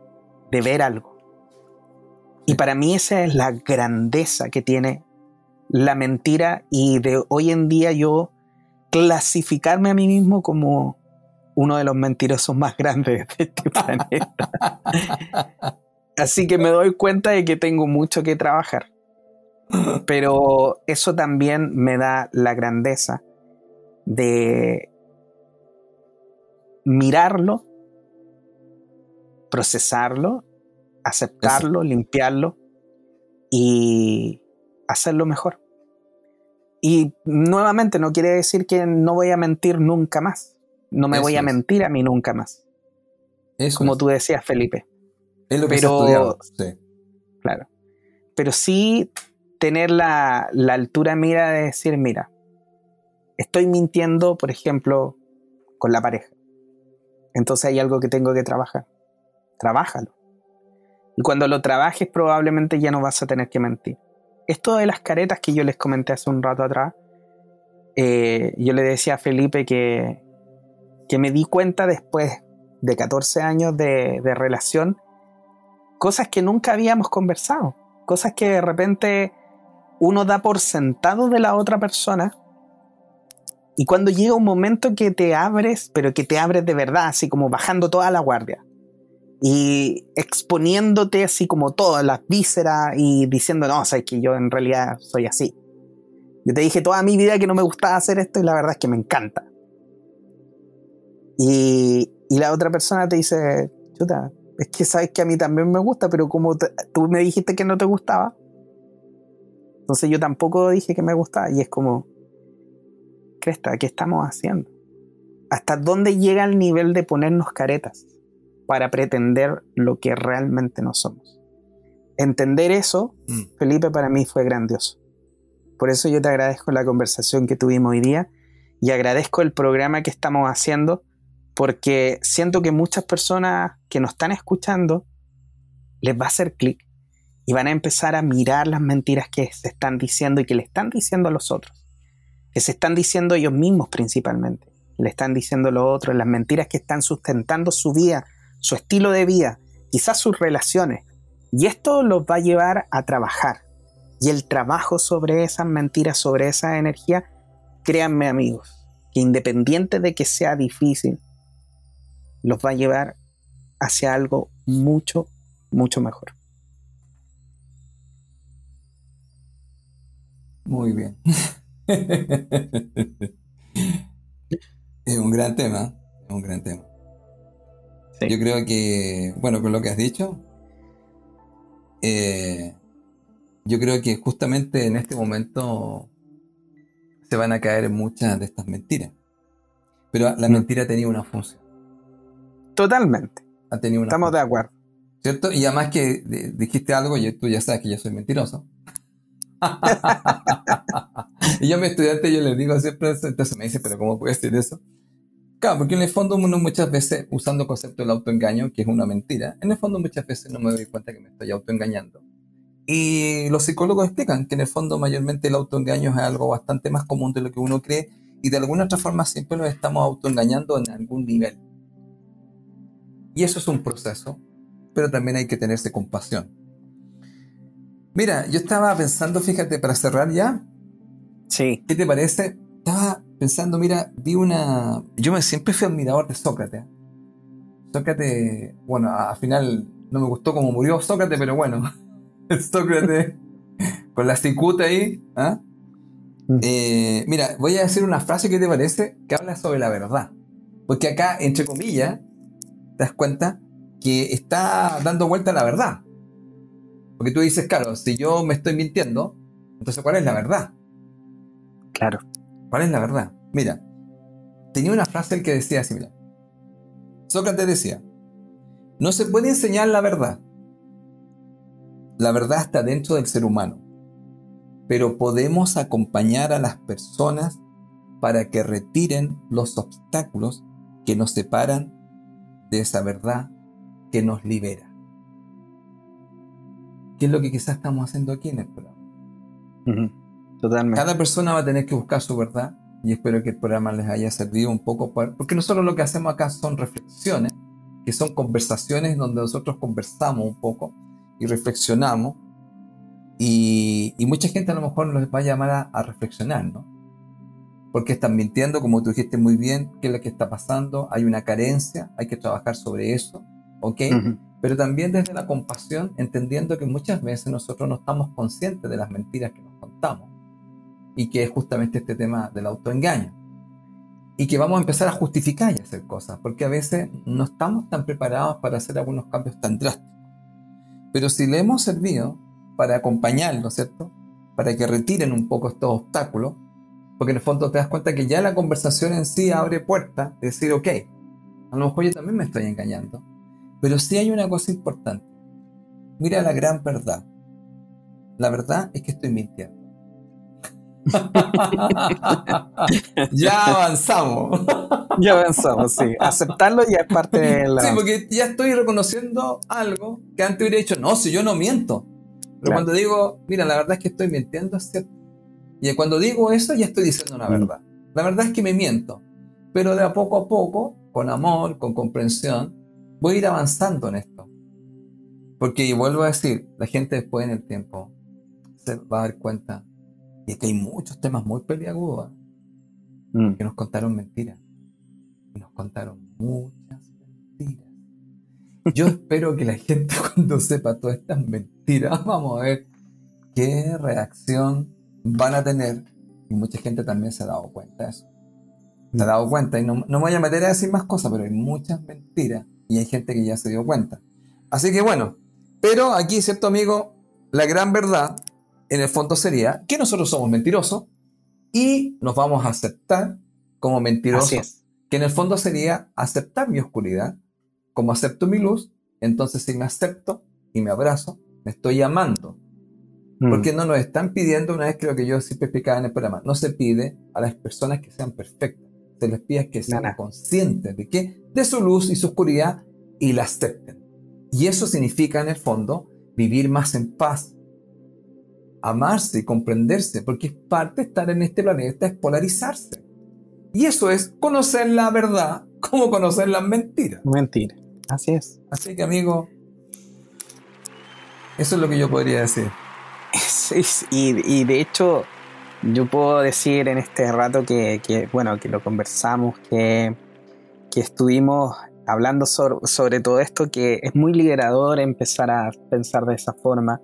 de ver algo. Y para mí esa es la grandeza que tiene la mentira y de hoy en día yo clasificarme a mí mismo como uno de los mentirosos más grandes de este planeta. Así que me doy cuenta de que tengo mucho que trabajar. Pero eso también me da la grandeza de mirarlo procesarlo, aceptarlo, limpiarlo y hacerlo mejor. Y nuevamente no quiere decir que no voy a mentir nunca más. No me voy a mentir a mí nunca más. Como tú decías, Felipe. Es lo que Pero, sí. Claro. Pero sí tener la, la altura mira de decir, mira, estoy mintiendo, por ejemplo, con la pareja. Entonces hay algo que tengo que trabajar trabájalo. Y cuando lo trabajes probablemente ya no vas a tener que mentir. Esto de las caretas que yo les comenté hace un rato atrás, eh, yo le decía a Felipe que, que me di cuenta después de 14 años de, de relación, cosas que nunca habíamos conversado, cosas que de repente uno da por sentado de la otra persona y cuando llega un momento que te abres, pero que te abres de verdad, así como bajando toda la guardia, y exponiéndote así como todas las vísceras y diciendo, no, sabes que yo en realidad soy así. Yo te dije toda mi vida que no me gustaba hacer esto y la verdad es que me encanta. Y, y la otra persona te dice, chuta, es que sabes que a mí también me gusta, pero como tú me dijiste que no te gustaba, entonces yo tampoco dije que me gustaba. Y es como, Cresta, ¿qué estamos haciendo? ¿Hasta dónde llega el nivel de ponernos caretas para pretender lo que realmente no somos? Entender eso, mm. Felipe, para mí fue grandioso. Por eso yo te agradezco la conversación que tuvimos hoy día y agradezco el programa que estamos haciendo porque siento que muchas personas que nos están escuchando les va a hacer clic y van a empezar a mirar las mentiras que se están diciendo y que le están diciendo a los otros, que se están diciendo ellos mismos principalmente, le están diciendo a los otros, las mentiras que están sustentando su vida, su estilo de vida, quizás sus relaciones. Y esto los va a llevar a trabajar. Y el trabajo sobre esas mentiras, sobre esa energía, créanme amigos, que independiente de que sea difícil, los va a llevar hacia algo mucho, mucho mejor. Muy bien. es un gran tema, es un gran tema. Yo creo que, bueno, con lo que has dicho, eh, yo creo que justamente en este momento se van a caer muchas de estas mentiras. Pero la mm. mentira tenía una función. Totalmente. Ha tenido Estamos de acuerdo. ¿Cierto? Y además que dijiste algo, y tú ya sabes que yo soy mentiroso. y yo a mi estudiante yo les digo siempre, entonces me dice, pero ¿cómo puedes decir eso? Claro, porque en el fondo uno muchas veces, usando el concepto del autoengaño, que es una mentira, en el fondo muchas veces no me doy cuenta que me estoy autoengañando. Y los psicólogos explican que en el fondo mayormente el autoengaño es algo bastante más común de lo que uno cree y de alguna otra forma siempre nos estamos autoengañando en algún nivel. Y eso es un proceso, pero también hay que tenerse compasión. Mira, yo estaba pensando, fíjate, para cerrar ya. Sí. ¿Qué te parece? Estaba pensando, mira, vi una... Yo me siempre fui admirador de Sócrates. Sócrates, bueno, al final no me gustó cómo murió Sócrates, pero bueno, Sócrates con la cicuta ahí. ¿ah? Mm. Eh, mira, voy a decir una frase que te parece que habla sobre la verdad. Porque acá, entre comillas, te das cuenta que está dando vuelta a la verdad. Porque tú dices, claro, si yo me estoy mintiendo, entonces ¿cuál es la verdad? Claro. ¿Cuál es la verdad? Mira, tenía una frase el que decía así, mira. Sócrates decía, no se puede enseñar la verdad. La verdad está dentro del ser humano. Pero podemos acompañar a las personas para que retiren los obstáculos que nos separan de esa verdad que nos libera. ¿Qué es lo que quizás estamos haciendo aquí en el programa? Totalmente. Cada persona va a tener que buscar su verdad y espero que el programa les haya servido un poco, porque nosotros lo que hacemos acá son reflexiones, que son conversaciones donde nosotros conversamos un poco y reflexionamos y, mucha gente a lo mejor nos va a llamar a, a reflexionar, ¿no? porque están mintiendo, como tú dijiste muy bien, qué es lo que está pasando, hay una carencia, hay que trabajar sobre eso, ¿ok? Pero también desde la compasión, entendiendo que muchas veces nosotros no estamos conscientes de las mentiras que nos contamos y que es justamente este tema del autoengaño. Y que vamos a empezar a justificar y hacer cosas, porque a veces no estamos tan preparados para hacer algunos cambios tan drásticos. Pero si le hemos servido para acompañarlo, ¿cierto? Para que retiren un poco estos obstáculos, porque en el fondo te das cuenta que ya la conversación en sí abre puertas de decir, ok, a lo mejor yo también me estoy engañando. Pero sí hay una cosa importante. Mira la gran verdad. La verdad es que estoy mintiendo. ya avanzamos. ya avanzamos, sí. Aceptarlo ya es parte de la. Sí, porque ya estoy reconociendo algo que antes hubiera dicho, no, si yo no miento. Pero cuando digo, mira, la verdad es que estoy mintiendo, es cierto. Y cuando digo eso ya estoy diciendo una mm. verdad. La verdad es que me miento, pero de a poco a poco, con amor, con comprensión, voy a ir avanzando en esto. Porque vuelvo a decir, la gente después en el tiempo se va a dar cuenta de que hay muchos temas muy peliagudos mm. que nos contaron mentiras. Y nos contaron muchas mentiras. Yo espero que la gente cuando sepa todas estas mentiras, vamos a ver qué reacción van a tener, y mucha gente también se ha dado cuenta de eso, te has dado cuenta, y no, no me voy a meter a decir más cosas, pero hay muchas mentiras y hay gente que ya se dio cuenta. Así que bueno, pero aquí, ¿cierto amigo? La gran verdad, en el fondo sería que nosotros somos mentirosos y nos vamos a aceptar como mentirosos. Que en el fondo sería aceptar mi oscuridad, como acepto mi luz, entonces si me acepto y me abrazo, me estoy amando. Mm. Porque no nos están pidiendo, una vez que lo que yo siempre explicaba en el programa, no se pide a las personas que sean perfectas, se les pide que sean conscientes de que de su luz y su oscuridad y la acepten. Y eso significa en el fondo vivir más en paz, amarse y comprenderse, porque es parte de estar en este planeta, es polarizarse. Y eso es conocer la verdad como conocer las mentiras. Mentira, así es. Así que amigo, eso es lo que yo podría decir. y, de hecho, yo puedo decir en este rato que, bueno, que lo conversamos, que, que estuvimos hablando sobre, todo esto, que es muy liberador empezar a pensar de esa forma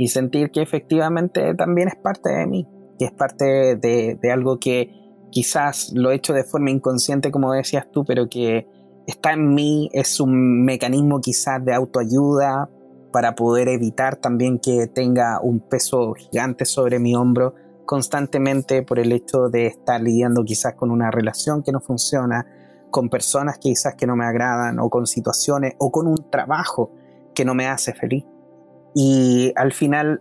y sentir que efectivamente también es parte de mí, que es parte de, algo que quizás lo he hecho de forma inconsciente, como decías tú, pero que está en mí, es un mecanismo quizás de autoayuda para poder evitar también que tenga un peso gigante sobre mi hombro constantemente por el hecho de estar lidiando quizás con una relación que no funciona, con personas quizás que no me agradan o con situaciones o con un trabajo que no me hace feliz. Y al final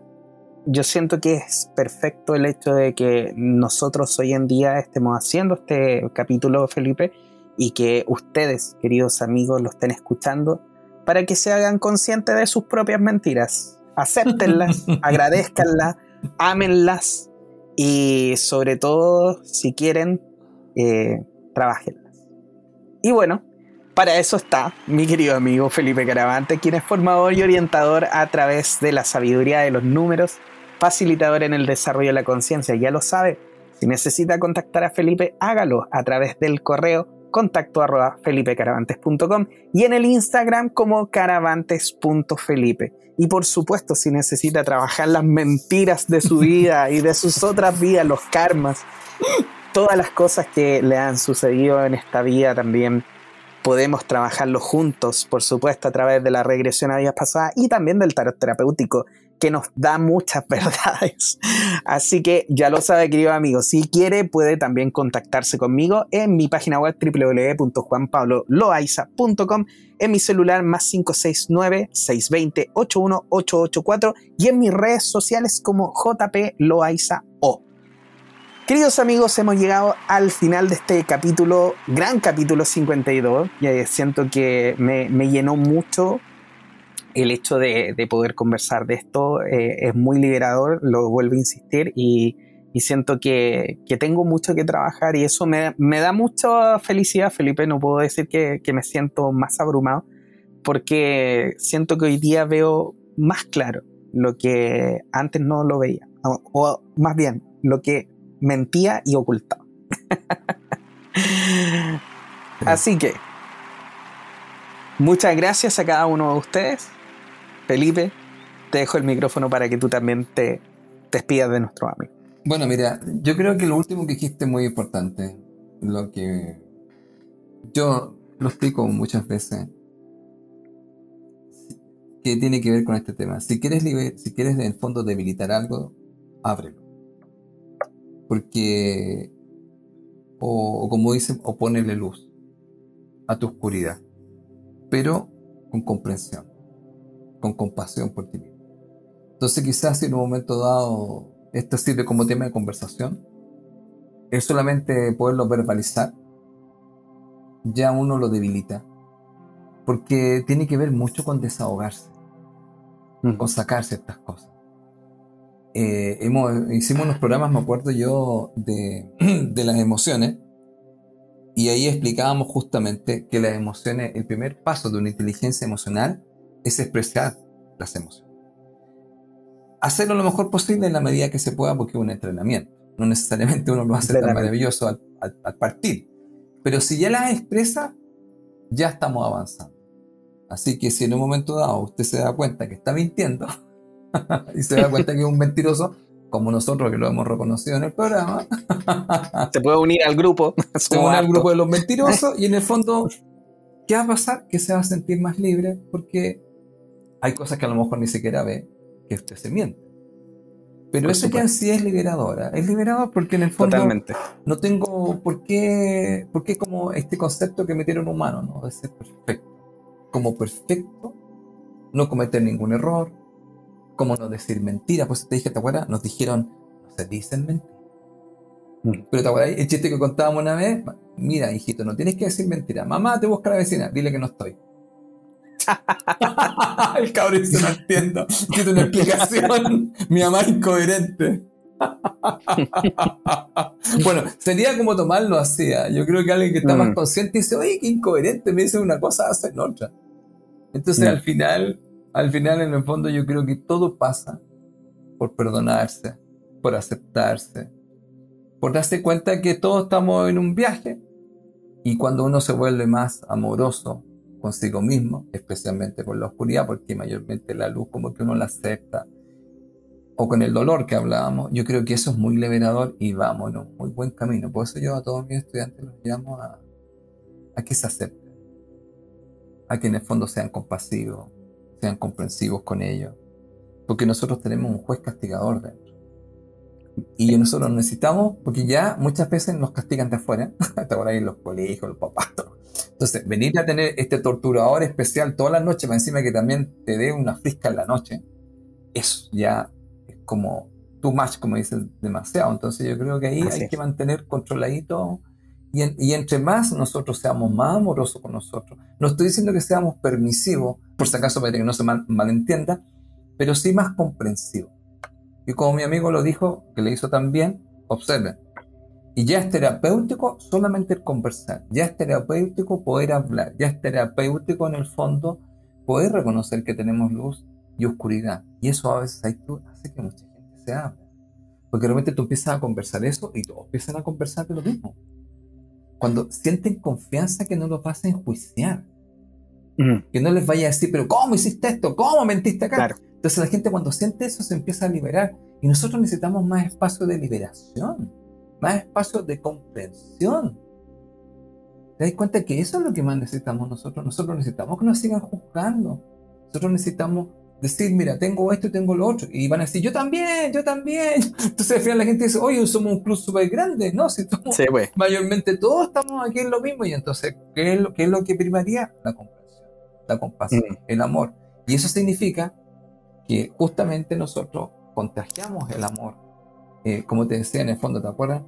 yo siento que es perfecto el hecho de que nosotros hoy en día estemos haciendo este capítulo, Felipe, y que ustedes, queridos amigos, lo estén escuchando para que se hagan conscientes de sus propias mentiras. Acéptenlas, agradezcanlas, ámenlas y sobre todo, si quieren, eh, trabajenlas. Y bueno, para eso está mi querido amigo Felipe Caravante, quien es formador y orientador a través de la sabiduría de los números, facilitador en el desarrollo de la conciencia, ya lo sabe. Si necesita contactar a Felipe, hágalo a través del correo contacto arroba felipecaravantes.com y en el Instagram como caravantes.felipe. Y por supuesto, si necesita trabajar las mentiras de su vida y de sus otras vidas, los karmas, todas las cosas que le han sucedido en esta vida también podemos trabajarlo juntos, por supuesto, a través de la regresión a vidas pasadas y también del tarot terapéutico, que nos da muchas verdades. Así que ya lo sabe, querido amigo, si quiere puede también contactarse conmigo en mi página web www.juanpabloloaiza.com, en mi celular más 569-620-81884 y en mis redes sociales como JP Loaiza O. Queridos amigos, hemos llegado al final de este capítulo, gran capítulo 52. Y siento que me, llenó mucho el hecho de, poder conversar de esto. Eh, es muy liberador, lo vuelvo a insistir, y, siento que, tengo mucho que trabajar y eso me, da mucha felicidad, Felipe. No puedo decir que, me siento más abrumado, porque siento que hoy día veo más claro lo que antes no lo veía. o más bien, lo que mentía y ocultaba. Así que, muchas gracias a cada uno de ustedes. Felipe, te dejo el micrófono para que tú también te, despidas de nuestro amigo. Bueno, mira, yo creo que lo último que dijiste es muy importante. Lo que yo lo explico muchas veces que tiene que ver con este tema. Si quieres, si quieres en el fondo debilitar algo, ábrelo porque, o, como dicen, o ponerle luz a tu oscuridad, pero con comprensión, con compasión por ti mismo. Entonces quizás si en un momento dado esto sirve como tema de conversación, es solamente poderlo verbalizar, ya uno lo debilita, porque tiene que ver mucho con desahogarse, con sacar ciertas cosas. Eh, hemos, hicimos unos programas, me acuerdo yo, de, de, las emociones, y ahí explicábamos justamente que las emociones, el primer paso de una inteligencia emocional es expresar las emociones. Hacerlo lo mejor posible en la medida que se pueda porque es un entrenamiento. No necesariamente uno lo va a hacer tan maravilloso al, al partir. Pero si ya las expresa, ya estamos avanzando. Así que si en un momento dado usted se da cuenta que está mintiendo, y se da cuenta que es un mentiroso, como nosotros que lo hemos reconocido en el programa. Se puede unir al grupo. Se puede unir al grupo de los mentirosos y en el fondo, ¿qué va a pasar? Que se va a sentir más libre porque hay cosas que a lo mejor ni siquiera ve que usted se miente. Pero eso ya en sí es liberadora. Es liberador porque en el fondo Totalmente. no tengo por qué, por qué como este concepto que metieron humano, ¿no? De ser perfecto. Como perfecto, no cometer ningún error, como no decir mentiras. Pues te dije, ¿te acuerdas? Nos dijeron, no se dicen mentiras. Mm. Pero te acuerdas, el chiste que contábamos una vez, mira, hijito, no tienes que decir mentiras. Mamá, te busca la vecina, dile que no estoy. el cabrón se no entiendo. Quiero una explicación. Mi mamá es incoherente. bueno, sería como tomarlo así. ¿ah? Yo creo que alguien que está más mm. consciente dice, oye, qué incoherente, me dice una cosa, hacen otra. Entonces al final, al final en el fondo yo creo que todo pasa por perdonarse, por aceptarse, por darse cuenta que todos estamos en un viaje y cuando uno se vuelve más amoroso, consigo mismo, especialmente con la oscuridad, porque mayormente la luz como que uno la acepta, o con el dolor que hablábamos, yo creo que eso es muy liberador y un muy buen camino. Por eso yo a todos mis estudiantes los llamo a, a que se acepten, a que en el fondo sean compasivos, sean comprensivos con ellos, porque nosotros tenemos un juez castigador dentro. Y nosotros necesitamos, porque ya muchas veces nos castigan de afuera, hasta ahora en los colegios, los papás, entonces, venir a tener este torturador especial todas las noches, encima que también te dé una frisca en la noche, eso ya es como too much, como dicen, demasiado. Entonces, yo creo que ahí hay que mantener controladito. Y, y, entre más nosotros seamos más amorosos con nosotros, no estoy diciendo que seamos permisivos, por si acaso para que no se malentienda, pero sí más comprensivos. Y como mi amigo lo dijo, que le hizo también, observen, y ya es terapéutico solamente el conversar, ya es terapéutico poder hablar, ya es terapéutico en el fondo poder reconocer que tenemos luz y oscuridad. Y eso a veces hace que mucha gente se hable. Porque realmente tú empiezas a conversar eso y todos empiezan a conversar de lo mismo. Cuando sienten confianza que no lo vas a enjuiciar. Que no les vaya a decir, pero ¿cómo hiciste esto? ¿Cómo mentiste acá? Entonces la gente cuando siente eso se empieza a liberar. Y nosotros necesitamos más espacio de liberación más espacio de comprensión. ¿Te das cuenta que eso es lo que más necesitamos nosotros? Nosotros necesitamos que nos sigan juzgando. Nosotros necesitamos decir, mira, tengo esto y tengo lo otro. Y van a decir, yo también, yo también. Entonces al final la gente dice, oye, somos un club súper grande. No, si somos, mayormente todos estamos aquí en lo mismo. Y entonces, ¿qué es lo, qué es lo que primaría? La comprensión, la compasión, mm. el amor. Y eso significa que justamente nosotros contagiamos el amor eh, como te decía en el fondo, ¿te acuerdas?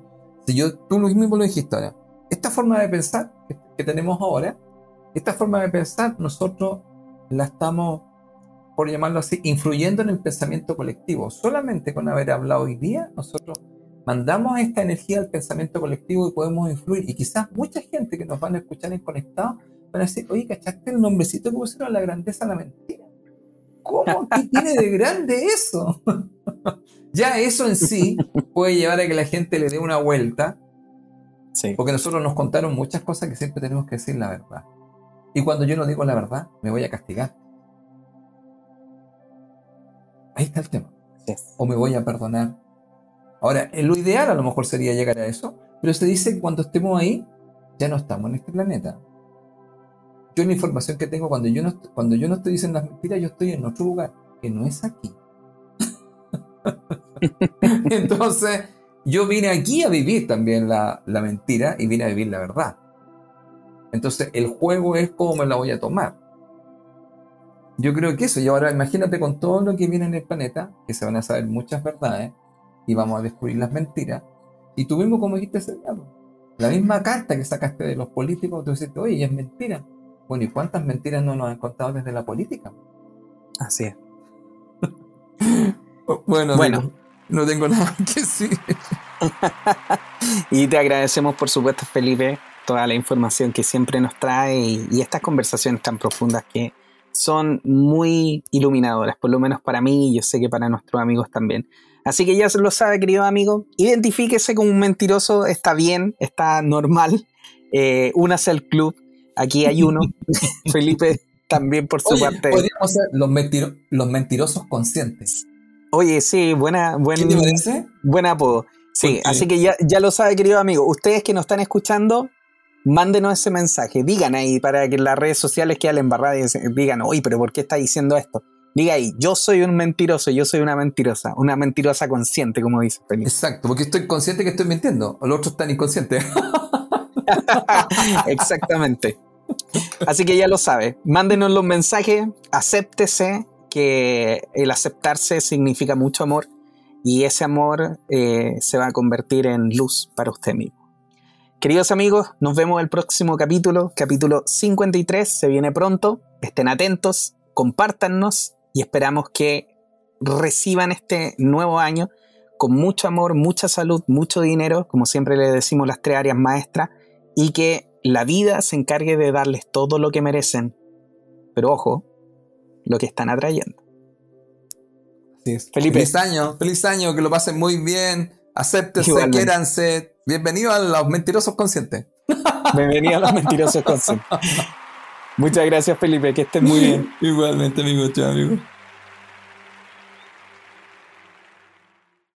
Si yo, tú mismo lo dijiste ahora, esta forma de pensar que, tenemos ahora, esta forma de pensar nosotros la estamos, por llamarlo así, influyendo en el pensamiento colectivo. Solamente con haber hablado hoy día, nosotros mandamos esta energía al pensamiento colectivo y podemos influir. Y quizás mucha gente que nos van a escuchar en conectado van a decir, oye, ¿cachaste el nombrecito que pusieron la grandeza a la mentira? ¿Cómo? ¿Qué tiene de grande eso? Ya eso en sí puede llevar a que la gente le dé una vuelta. Porque nosotros nos contaron muchas cosas que siempre tenemos que decir la verdad. Y cuando yo no digo la verdad, me voy a castigar. Ahí está el tema. O me voy a perdonar. Ahora, lo ideal a lo mejor sería llegar a eso, pero se dice que cuando estemos ahí, ya no estamos en este planeta. Yo la información que tengo cuando yo no, cuando yo no estoy diciendo las mentiras, yo estoy en otro lugar, que no es aquí. Entonces, yo vine aquí a vivir también la, mentira y vine a vivir la verdad. Entonces, el juego es cómo me la voy a tomar. Yo creo que eso, y ahora imagínate con todo lo que viene en el planeta, que se van a saber muchas verdades y vamos a descubrir las mentiras. Y tú mismo, como dijiste ese la misma carta que sacaste de los políticos, tú dices, oye, es mentira. Bueno, ¿y cuántas mentiras no nos han contado desde la política? Así es. Bueno, bueno. no tengo nada que decir. y te agradecemos, por supuesto, Felipe, toda la información que siempre nos trae y, estas conversaciones tan profundas que son muy iluminadoras, por lo menos para mí y yo sé que para nuestros amigos también. Así que ya lo sabe, querido amigo, identifíquese como un mentiroso, está bien, está normal, eh, únase al club, aquí hay uno, Felipe también por su parte. Podríamos ser los, los mentirosos conscientes. Oye, sí, buena, buen, ¿Qué te parece? buen apodo. Sí, así que ya, ya lo sabe, querido amigo. Ustedes que nos están escuchando, mándenos ese mensaje. Digan ahí para que las redes sociales queden embarradas y digan, oye, pero ¿por qué está diciendo esto? Diga ahí, yo soy un mentiroso, yo soy una mentirosa, una mentirosa consciente, como dice Felipe. Exacto, porque estoy consciente que estoy mintiendo. Los otros están inconscientes. Exactamente. Así que ya lo sabe. Mándenos los mensajes, acéptese, que el aceptarse significa mucho amor y ese amor eh, se va a convertir en luz para usted mismo. Queridos amigos, nos vemos el próximo capítulo, capítulo 53, se viene pronto. Estén atentos, compártanos y esperamos que reciban este nuevo año con mucho amor, mucha salud, mucho dinero, como siempre le decimos las tres áreas maestras, y que la vida se encargue de darles todo lo que merecen. Pero ojo, lo que están atrayendo. Así es. Felipe. Feliz año, feliz año, que lo pasen muy bien. Acéptense, quiéranse. Bienvenidos a los mentirosos conscientes. Bienvenido a los mentirosos conscientes. Muchas gracias, Felipe, que estén muy bien. Igualmente, amigo, chao, amigo.